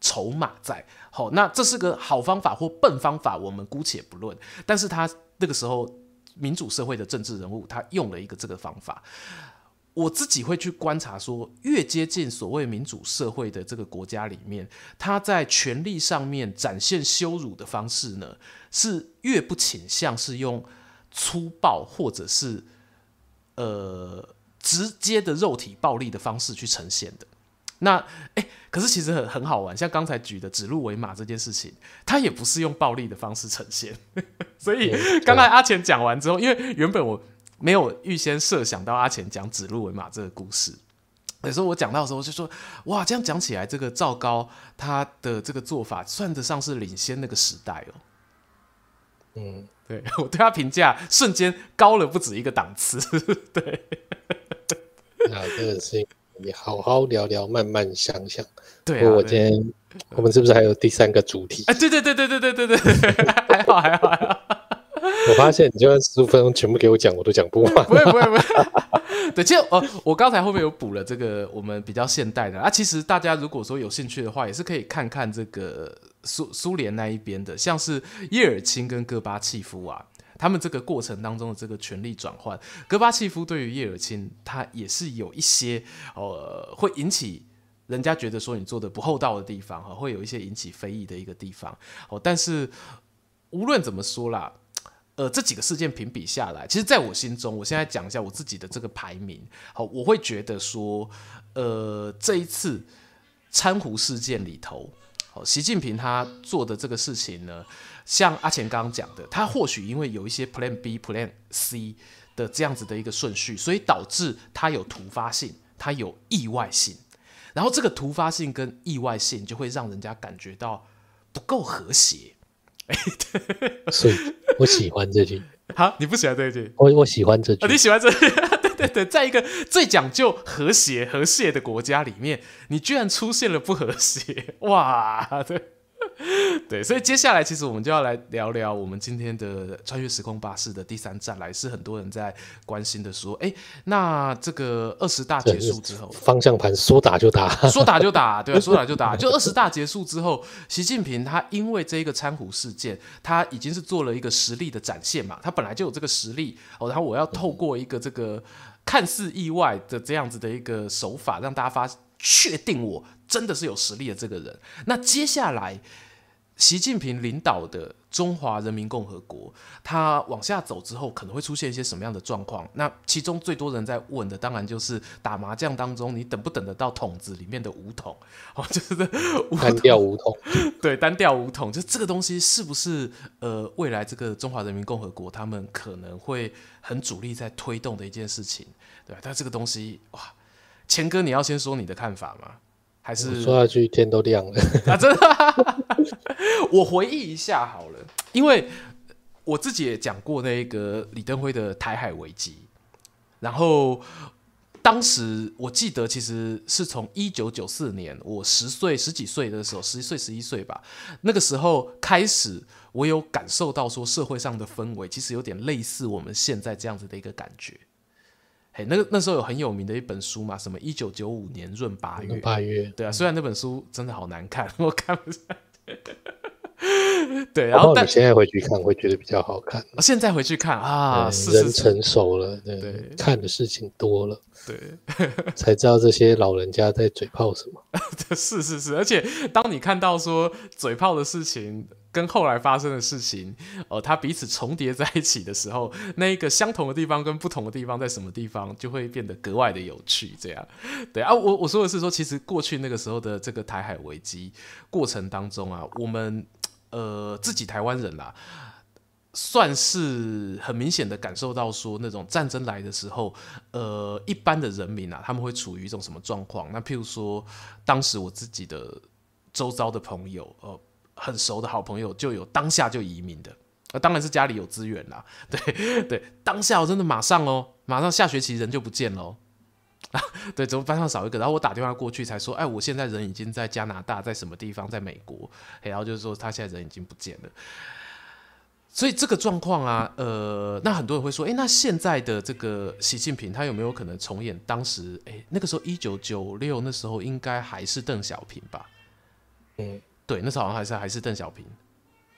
筹码在好，那这是个好方法或笨方法，我们姑且不论。但是他那个时候民主社会的政治人物，他用了一个这个方法。我自己会去观察说，越接近所谓民主社会的这个国家里面，他在权力上面展现羞辱的方式呢，是越不倾向是用粗暴或者是呃直接的肉体暴力的方式去呈现的。那哎、可是其实很很好玩，像刚才举的指鹿为马这件事情，它也不是用暴力的方式呈现。[laughs] 所以刚才阿钱讲完之后，因为原本我没有预先设想到阿钱讲指鹿为马这个故事，有时候我讲到的时候就说，哇，这样讲起来，这个赵高他的这个做法算得上是领先那个时代哦。嗯，对，[laughs] 我对他评价瞬间高了不止一个档次。[laughs] 对，啊，这个是。你好好聊聊，慢慢想想。对啊，我今天我们是不是还有第三个主题？哎，对对对对对对对对，还好还好还好。我发现你就算十五分钟全部给我讲，我都讲不完。不会不会不会。对，其实哦，我刚才后面有补了这个我们比较现代的啊。其实大家如果说有兴趣的话，也是可以看看这个苏苏联那一边的，像是叶尔钦跟戈巴契夫啊。他们这个过程当中的这个权力转换，戈巴契夫对于叶尔钦，他也是有一些呃，会引起人家觉得说你做的不厚道的地方哈，会有一些引起非议的一个地方哦。但是无论怎么说啦，呃，这几个事件评比下来，其实在我心中，我现在讲一下我自己的这个排名，好，我会觉得说，呃，这一次珊瑚事件里头，好，习近平他做的这个事情呢。像阿钱刚刚讲的，他或许因为有一些 Plan B、Plan C 的这样子的一个顺序，所以导致他有突发性，他有意外性，然后这个突发性跟意外性就会让人家感觉到不够和谐。所以我喜欢这句。[laughs] 好，你不喜欢这句？我我喜欢这句。哦，你喜欢这句？[laughs] 对对对，在一个最讲究和谐、和谐的国家里面，你居然出现了不和谐，哇！对。[laughs] 对，所以接下来其实我们就要来聊聊我们今天的穿越时空巴士的第三站来，是很多人在关心的说，哎，那这个二十大结束之后，[laughs] 方向盘说打就打，说打就打，对，[laughs] 说打就打。就二十大结束之后，习近平他因为这一个珊瑚事件，他已经是做了一个实力的展现嘛，他本来就有这个实力哦，然后我要透过一个这个看似意外的这样子的一个手法，让大家发确定我真的是有实力的这个人。那接下来。习近平领导的中华人民共和国，他往下走之后，可能会出现一些什么样的状况？那其中最多人在问的，当然就是打麻将当中，你等不等得到筒子里面的五筒？[laughs] 哦，就是单调五筒。[laughs] 对，单调五筒，就这个东西是不是呃，未来这个中华人民共和国他们可能会很主力在推动的一件事情？对，但这个东西哇，钱哥，你要先说你的看法吗？还是说下去天都亮了 [laughs] 啊？真的？[laughs] 我回忆一下好了，因为我自己也讲过那个李登辉的台海危机，然后当时我记得其实是从一九九四年我十岁十几岁的时候，十一岁十一岁吧，那个时候开始，我有感受到说社会上的氛围其实有点类似我们现在这样子的一个感觉。嘿，那个那时候有很有名的一本书嘛，什么一九九五年闰八月，八月，对啊，虽然那本书真的好难看，[laughs] 我看不下去。[laughs] 对，然后但你现在回去看会觉得比较好看。现在回去看啊，人成熟了，对，对，看的事情多了，对，[laughs] 才知道这些老人家在嘴炮什么。是是是，而且当你看到说嘴炮的事情。跟后来发生的事情，呃，它彼此重叠在一起的时候，[laughs] 那一个相同的地方跟不同的地方在什么地方，就会变得格外的有趣。这样，对啊，我我说的是说，其实过去那个时候的这个台海危机过程当中啊，我们呃自己台湾人啦，算是很明显的感受到说，那种战争来的时候，呃，一般的人民啊，他们会处于一种什么状况？那譬如说，当时我自己的周遭的朋友，呃。很熟的好朋友就有当下就移民的，那当然是家里有资源啦。对 [laughs] 对，当下我真的马上哦，马上下学期人就不见了。[laughs] 对，怎么班上少一个？然后我打电话过去才说，哎，我现在人已经在加拿大，在什么地方，在美国。然后就是说他现在人已经不见了。所以这个状况啊，呃，那很多人会说，哎，那现在的这个习近平他有没有可能重演当时？哎，那个时候一九九六那时候应该还是邓小平吧？嗯。对，那时候好像还是还是邓小平，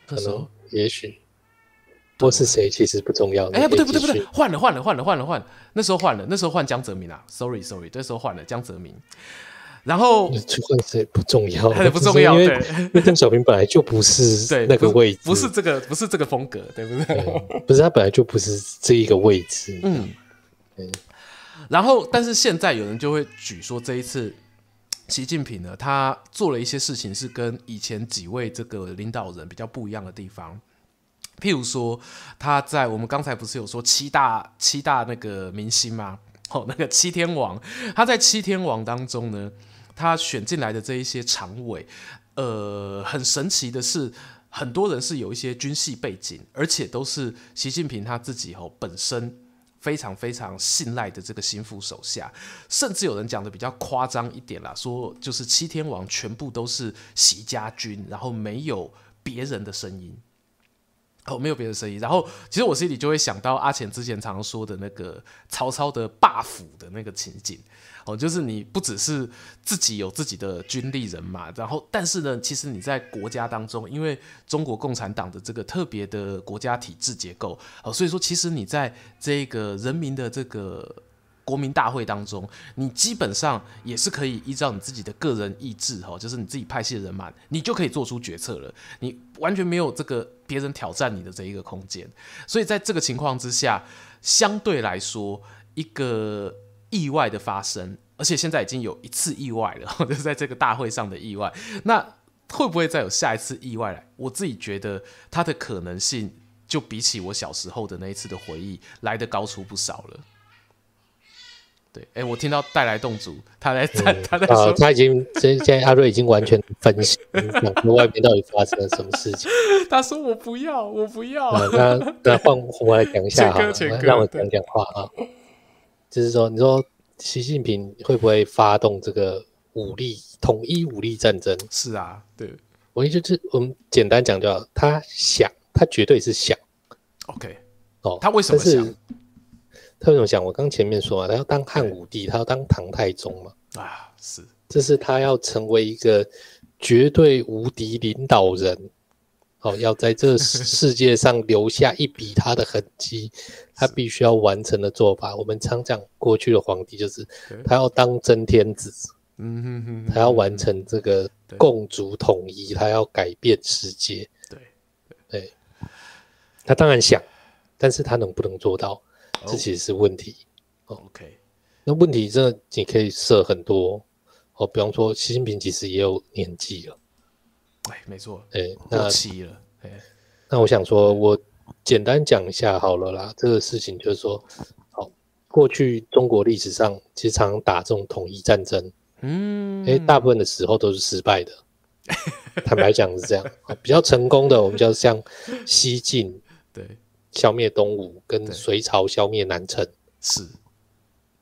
那时候也许，或是谁其实不重要。哎，不对不对不对，换了换了换了换了换，那时候换了，那时候换江泽民啊，sorry sorry，那时候换了江泽民，然后换谁不重要，[laughs] 不重要，[laughs] 对，因为邓小平本来就不是 [laughs] 那个位置，不是这个不是这个风格，对不对？不是他本来就不是这一个位置，嗯，然后但是现在有人就会举说这一次。习近平呢，他做了一些事情是跟以前几位这个领导人比较不一样的地方。譬如说，他在我们刚才不是有说七大七大那个明星吗？哦，那个七天王，他在七天王当中呢，他选进来的这一些常委，呃，很神奇的是，很多人是有一些军系背景，而且都是习近平他自己哦本身。非常非常信赖的这个心腹手下，甚至有人讲的比较夸张一点啦，说就是七天王全部都是习家军，然后没有别人的声音，哦，没有别的声音。然后其实我心里就会想到阿浅之前常说的那个曹操的霸府的那个情景。哦，就是你不只是自己有自己的军力人马，然后但是呢，其实你在国家当中，因为中国共产党的这个特别的国家体制结构，哦，所以说其实你在这个人民的这个国民大会当中，你基本上也是可以依照你自己的个人意志，哈，就是你自己派系的人马，你就可以做出决策了，你完全没有这个别人挑战你的这一个空间，所以在这个情况之下，相对来说一个。意外的发生，而且现在已经有一次意外了，[laughs] 就是在这个大会上的意外。那会不会再有下一次意外来？我自己觉得它的可能性，就比起我小时候的那一次的回忆来得高出不少了。对，哎，我听到带来洞主他在 [laughs] 他在他已经现现在阿瑞已经完全分析 [laughs] 外面到底发生了什么事情。他说我不要，我不要。嗯、那那换我来讲一下哈，让我讲讲话啊。就是说，你说习近平会不会发动这个武力统一武力战争？是啊，对，我就是我们简单讲就好，他想，他绝对是想。OK，哦，他为什么想？他为什么想？我刚前面说嘛，他要当汉武帝，他要当唐太宗嘛。啊，是，这是他要成为一个绝对无敌领导人。哦，要在这 [laughs] 世界上留下一笔他的痕迹，他必须要完成的做法。我们常讲过去的皇帝就是他要当真天子，嗯哼哼，他要完成这个共主统一，他要改变世界。对对，他当然想，但是他能不能做到，这其实是问题。OK，那问题这你可以设很多哦，比方说习近平其实也有年纪了。哎，没错，哎，过期了，哎，那我想说，我简单讲一下好了啦。这个事情就是说，好，过去中国历史上其实常常打这种统一战争，嗯，哎，大部分的时候都是失败的。[laughs] 坦白讲是这样，比较成功的，我们叫像西晋，[laughs] 对，消灭东吴，跟隋朝消灭南陈，是，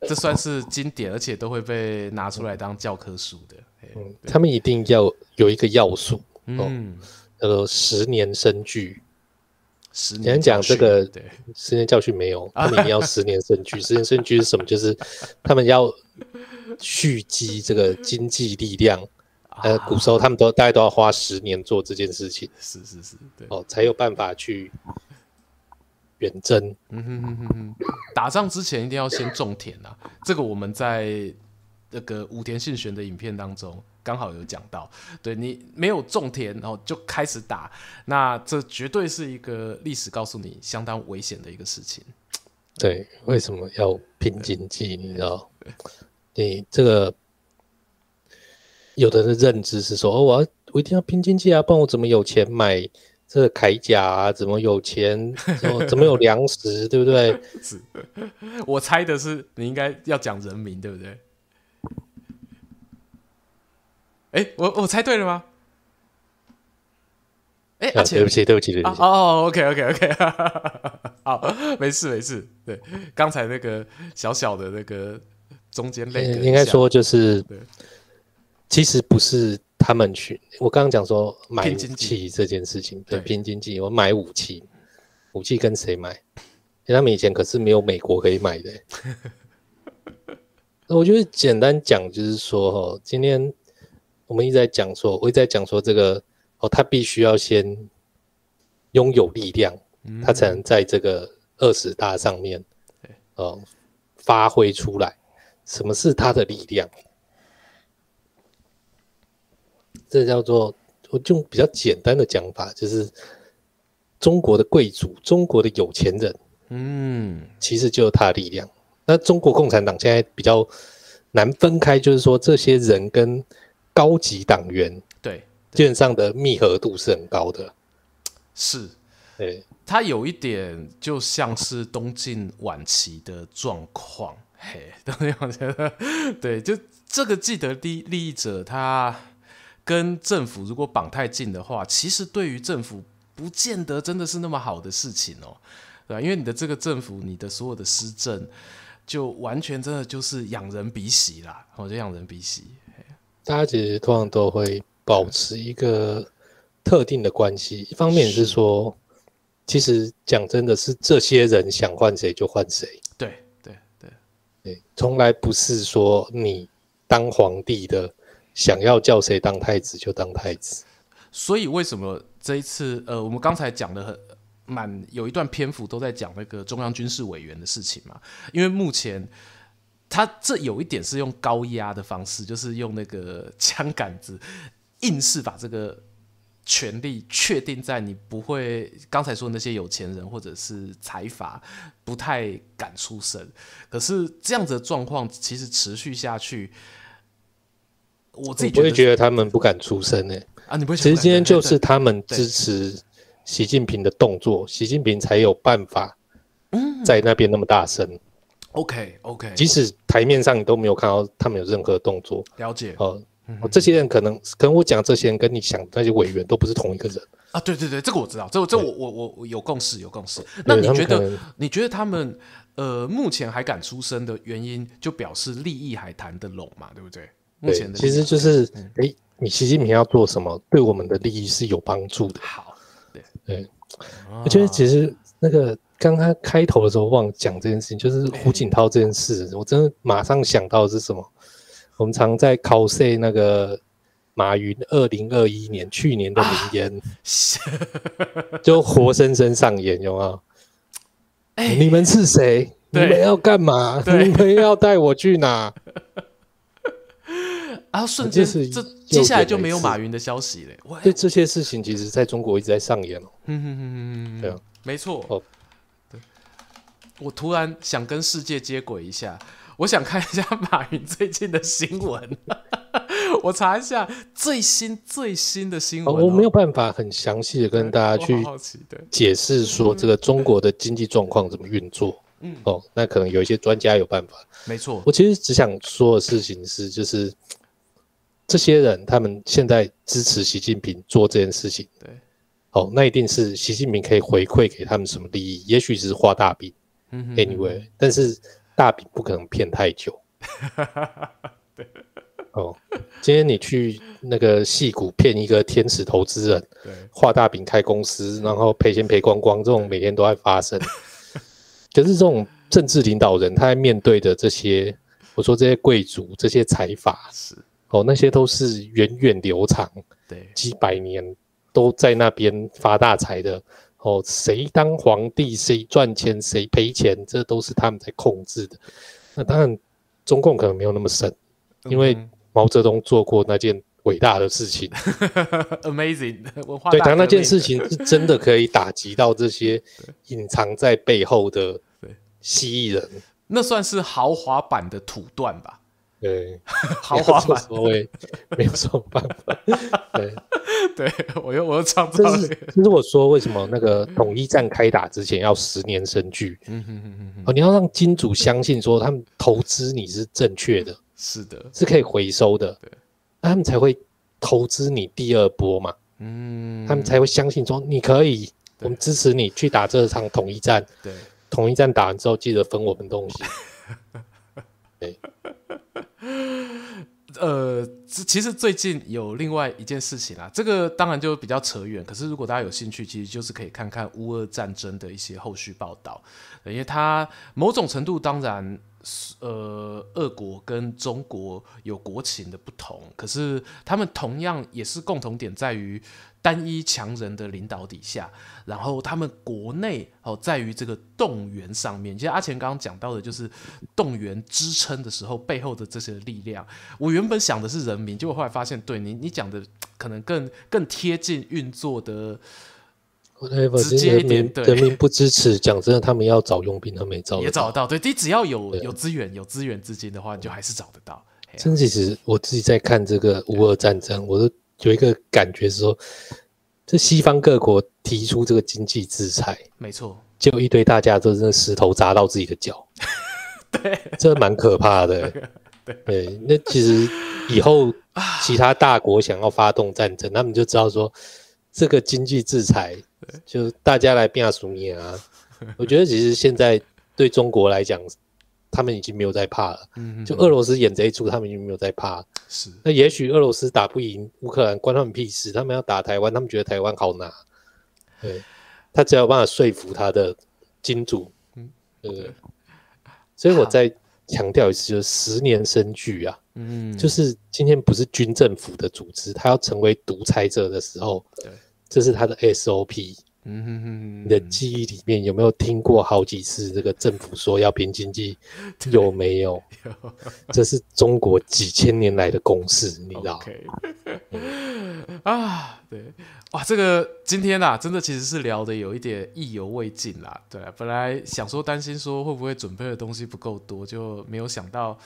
这算是经典，而且都会被拿出来当教科书的。嗯，他们一定要有一个要素，嗯，叫做十年生聚。十年讲这个，对，十年教训没有，他们一定要十年生聚。[laughs] 十年生聚是什么？就是他们要蓄积这个经济力量。呃，古时候他们都大概都要花十年做这件事情，是是是，对哦，才有办法去远征。嗯哼哼哼哼，打仗之前一定要先种田啊，这个我们在那个武田信玄的影片当中刚好有讲到。对，你没有种田，然后就开始打，那这绝对是一个历史告诉你相当危险的一个事情。对，为什么要拼经济？你知道，你这个。有的人的认知是说，哦，我要我一定要拼经济啊，不然我怎么有钱买这个铠甲啊？怎么有钱？怎么 [laughs] 怎么有粮食？对不对？是，我猜的是你应该要讲人民，对不对？哎，我我猜对了吗？哎，啊，对不起，对不起，对不起。哦，OK，OK，OK，好，[laughs] 没事没事。对，刚才那个小小的那个中间那个，应该说就是对。其实不是他们去，我刚刚讲说买武器这件事情，对，拼经济，我买武器，武器跟谁买？因为他们以前可是没有美国可以买的。那 [laughs] 我觉得简单讲就是说，哦，今天我们一直在讲说，我一直在讲说这个，哦，他必须要先拥有力量，他才能在这个二十大上面，哦，发挥出来。什么是他的力量？这叫做，我就比较简单的讲法，就是中国的贵族、中国的有钱人，嗯，其实就是他的力量。那中国共产党现在比较难分开，就是说这些人跟高级党员，对，基本上的密合度是很高的。是，对，他有一点就像是东晋晚期的状况，嘿，东晋晚期的，对，就这个既得利利益者他。跟政府如果绑太近的话，其实对于政府不见得真的是那么好的事情哦，对吧？因为你的这个政府，你的所有的施政，就完全真的就是仰人鼻息啦，我觉得仰人鼻息。大家其实通常都会保持一个特定的关系，一方面是说，其实讲真的是这些人想换谁就换谁，对对对对，从来不是说你当皇帝的。想要叫谁当太子就当太子，所以为什么这一次呃，我们刚才讲的很满有一段篇幅都在讲那个中央军事委员的事情嘛？因为目前他这有一点是用高压的方式，就是用那个枪杆子硬是把这个权力确定在你不会刚才说那些有钱人或者是财阀不太敢出声，可是这样子的状况其实持续下去。我自己不会觉得他们不敢出声呢、欸。啊，你不会？其实今天就是他们支持习近平的动作，习近平才有办法在那边那么大声、嗯。OK OK，即使台面上你都没有看到他们有任何动作。了解。哦、呃，这些人可能，可能我讲这些人跟你想那些委员都不是同一个人啊。对对对，这个我知道，这、这、我我我我有共识有共识。那你觉得？你觉得他们呃目前还敢出声的原因，就表示利益还谈得拢嘛？对不对？目前的，其实就是，哎、嗯，你习近平要做什么，对我们的利益是有帮助的。好，对对，我觉得其实那个刚刚开头的时候忘了讲这件事情，就是胡锦涛这件事，我真的马上想到的是什么？我们常在 cos 那个马云二零二一年去年的名言，啊、就活生生上演，有没有？哎，你们是谁？你们要干嘛？你们要带我去哪？然 [laughs] 后瞬间，这接下来就没有马云的消息了。对，这些事情，其实在中国一直在上演哦。嗯哼哼哼哼，对啊，没错。哦，对，我突然想跟世界接轨一下，我想看一下马云最近的新闻。[laughs] 我查一下最新最新的新闻。我没有办法很详细的跟大家去解释说这个中国的经济状况怎么运作。嗯，哦，那可能有一些专家有办法。没错，我其实只想说的事情是，就是。这些人他们现在支持习近平做这件事情，对，哦，那一定是习近平可以回馈给他们什么利益？也许是画大饼，，anyway，但是大饼不可能骗太久。[laughs] 对，哦，今天你去那个戏谷骗一个天使投资人，对，画大饼开公司，然后赔钱赔光光，这种每天都在发生。[laughs] 可是这种政治领导人，他在面对的这些，我说这些贵族、这些财阀，是哦，那些都是源远流长，对，几百年都在那边发大财的。哦，谁当皇帝，谁赚钱，谁赔钱，这都是他们在控制的。那当然，中共可能没有那么深，因为毛泽东做过那件伟大的事情，[laughs] Amazing [laughs] 文化。对，他那件事情是 [laughs] 真的可以打击到这些隐藏在背后的蜥蜴人，那算是豪华版的土断吧？对，[laughs] 豪华版没有什么办法。对，[laughs] 对我又我又唱这是就是我说为什么那个统一战开打之前要十年生聚？嗯哼哼哼哦，你要让金主相信说他们投资你是正确的，[laughs] 是的，是可以回收的，对，那他们才会投资你第二波嘛。嗯，他们才会相信说你可以，我们支持你去打这场统一战。对，统一战打完之后记得分我们东西。对。[laughs] 呃，其实最近有另外一件事情啊，这个当然就比较扯远。可是如果大家有兴趣，其实就是可以看看乌俄战争的一些后续报道，因为它某种程度当然，呃，俄国跟中国有国情的不同，可是他们同样也是共同点在于。单一强人的领导底下，然后他们国内哦，在于这个动员上面，其实阿钱刚刚讲到的，就是动员支撑的时候背后的这些力量。我原本想的是人民，结果后来发现，对你你讲的可能更更贴近运作的，直接一点。对，人民不支持，讲真的，他们要找佣兵，他们也找也找得到。对，你只要有有资源、有资源资金的话，你就还是找得到。真的，其实我自己在看这个乌俄战争，我都。有一个感觉是说，这西方各国提出这个经济制裁，没错，就一堆大家都是那石头砸到自己的脚，[laughs] 对，这蛮可怕的。[laughs] 对，对，那其实以后其他大国想要发动战争，他们就知道说，这个经济制裁就大家来变输赢啊。[laughs] 我觉得其实现在对中国来讲。他们已经没有在怕了，嗯，就俄罗斯演这一出，他们已经没有在怕。是，那也许俄罗斯打不赢乌克兰，关他们屁事。他们要打台湾，他们觉得台湾好拿。对，他只要有办法说服他的金主，嗯，对不对？所以我再强调一次，就是十年生聚啊，嗯，就是今天不是军政府的组织，他要成为独裁者的时候，对，这是他的 SOP。嗯哼哼，你的记忆里面有没有听过好几次这个政府说要拼经济？有没有？有。这是中国几千年来的公式，你知道？Okay. [laughs] 啊，对，哇，这个今天啊，真的其实是聊的有一点意犹未尽啦。对，本来想说担心说会不会准备的东西不够多，就没有想到。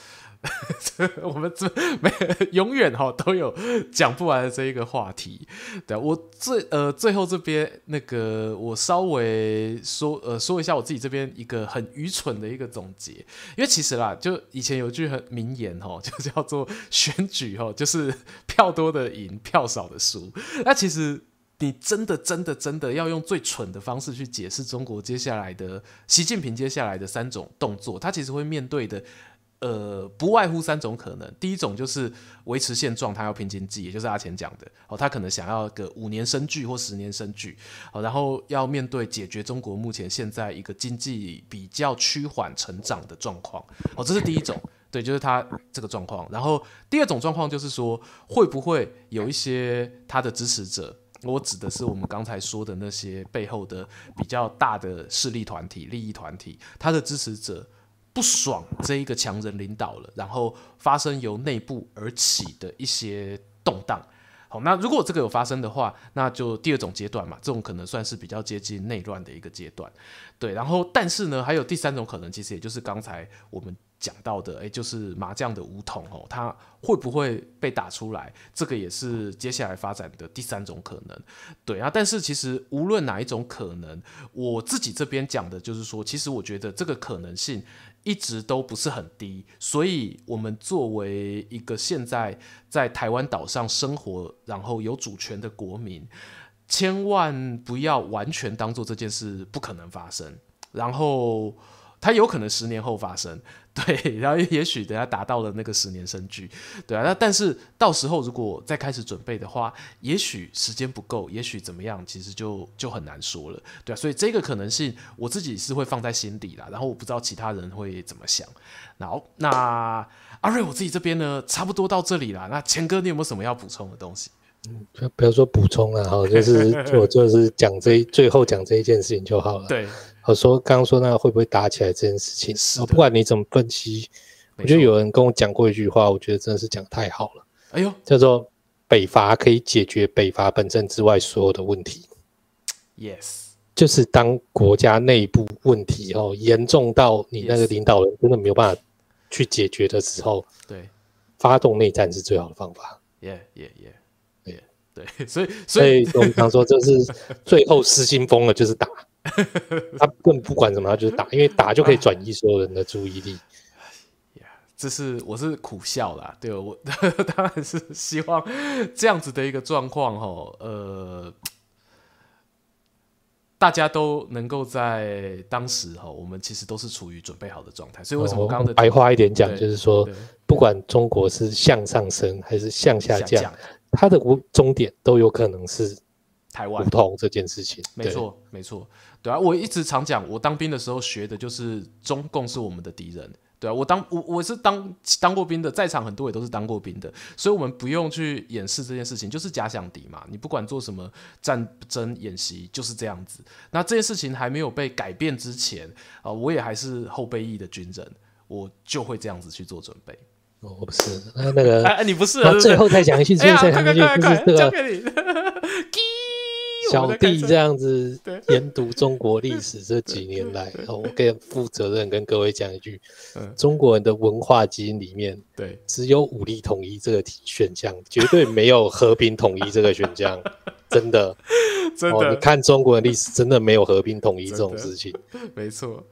[laughs] 我们这没永远哈都有讲不完的这一个话题，对，我最呃最后这边那个我稍微说呃说一下我自己这边一个很愚蠢的一个总结，因为其实啦，就以前有句很名言哦，就叫做选举哦，就是票多的赢，票少的书。[laughs] 那其实你真的真的真的要用最蠢的方式去解释中国接下来的习近平接下来的三种动作，他其实会面对的。呃，不外乎三种可能。第一种就是维持现状，他要拼经济，也就是阿钱讲的哦，他可能想要个五年生聚或十年生聚，哦，然后要面对解决中国目前现在一个经济比较趋缓成长的状况，哦，这是第一种，对，就是他这个状况。然后第二种状况就是说，会不会有一些他的支持者，我指的是我们刚才说的那些背后的比较大的势力团体、利益团体，他的支持者。不爽这一个强人领导了，然后发生由内部而起的一些动荡。好，那如果这个有发生的话，那就第二种阶段嘛，这种可能算是比较接近内乱的一个阶段。对，然后但是呢，还有第三种可能，其实也就是刚才我们讲到的，诶，就是麻将的五统哦，它会不会被打出来？这个也是接下来发展的第三种可能。对啊，但是其实无论哪一种可能，我自己这边讲的就是说，其实我觉得这个可能性。一直都不是很低，所以我们作为一个现在在台湾岛上生活，然后有主权的国民，千万不要完全当做这件事不可能发生，然后。它有可能十年后发生，[laughs] 对，然后也许等下达到了那个十年生聚，对啊，那但是到时候如果再开始准备的话，也许时间不够，也许怎么样，其实就就很难说了，对啊，所以这个可能性我自己是会放在心底啦，然后我不知道其他人会怎么想。好，那阿瑞我自己这边呢，差不多到这里啦。那钱哥，你有没有什么要补充的东西？嗯，不要说补充了哈，就是 [laughs] 我就是讲这最后讲这一件事情就好了。对。我说刚刚说那个会不会打起来这件事情，是不管你怎么分析，我觉得有人跟我讲过一句话，我觉得真的是讲太好了。哎呦，叫做北伐可以解决北伐本身之外所有的问题。Yes，就是当国家内部问题哦严重到你那个领导人真的没有办法去解决的时候，对，发动内战是最好的方法。Yeah, yeah, yeah, yeah，对，所以所以我们常说，就是最后失心疯了，就是打。[laughs] 他更不管什么，他就是打，[laughs] 因为打就可以转移所有人的注意力。这是我是苦笑啦，对我 [laughs] 当然是希望这样子的一个状况哈，呃，大家都能够在当时哈，我们其实都是处于准备好的状态。所以为什么刚刚的白话一点讲，就是说，不管中国是向上升还是向下降，它的终点都有可能是台湾。不同这件事情，没错，没错。对啊，我一直常讲，我当兵的时候学的就是中共是我们的敌人。对啊，我当我我是当当过兵的，在场很多也都是当过兵的，所以我们不用去掩饰这件事情，就是假想敌嘛。你不管做什么战争演习，就是这样子。那这件事情还没有被改变之前啊、呃，我也还是后备役的军人，我就会这样子去做准备。哦，不是，那那个，哎，你不是，是不是，最后再讲一句，最后再讲一句，快快快，就是这个。[laughs] 小弟这样子 [laughs] 研读中国历史这几年来，我可以负责任跟各位讲一句：中国人的文化基因里面，对，只有武力统一这个选项，绝对没有和平统一这个选项，真的，[laughs] 真的，你看中国的历史，真的没有和平统一这种事情，没错，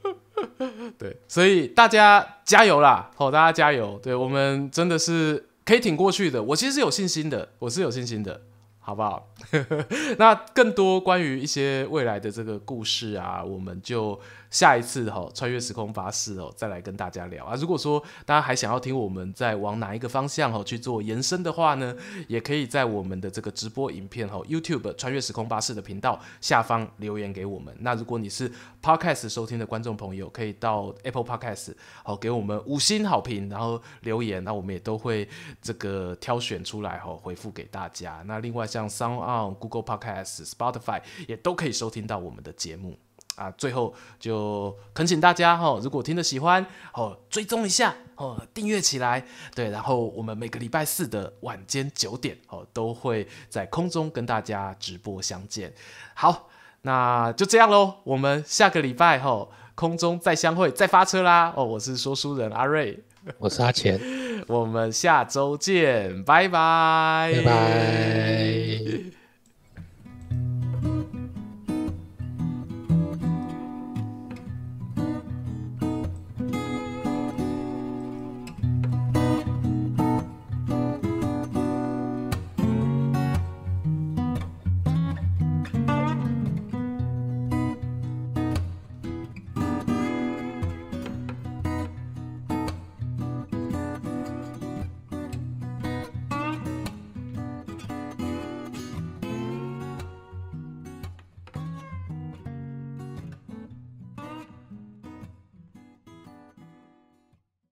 [laughs] 对，所以大家加油啦，好，大家加油，对，我们真的是可以挺过去的，我其实是有信心的，我是有信心的。好不好？[laughs] 那更多关于一些未来的这个故事啊，我们就下一次哈、哦、穿越时空巴士哦，再来跟大家聊啊。如果说大家还想要听我们再往哪一个方向哦去做延伸的话呢，也可以在我们的这个直播影片哈、哦、YouTube 穿越时空巴士的频道下方留言给我们。那如果你是 Podcast 收听的观众朋友，可以到 Apple Podcast 哦给我们五星好评，然后留言，那我们也都会这个挑选出来哈、哦、回复给大家。那另外像 SoundOn、Google Podcast、Spotify 也都可以收听到我们的节目。啊，最后就恳请大家哈，如果听得喜欢哦，追踪一下哦，订阅起来，对，然后我们每个礼拜四的晚间九点哦，都会在空中跟大家直播相见。好，那就这样喽，我们下个礼拜哈，空中再相会，再发车啦哦，我是说书人阿瑞，我是阿钱，我们下周见，拜拜，拜拜。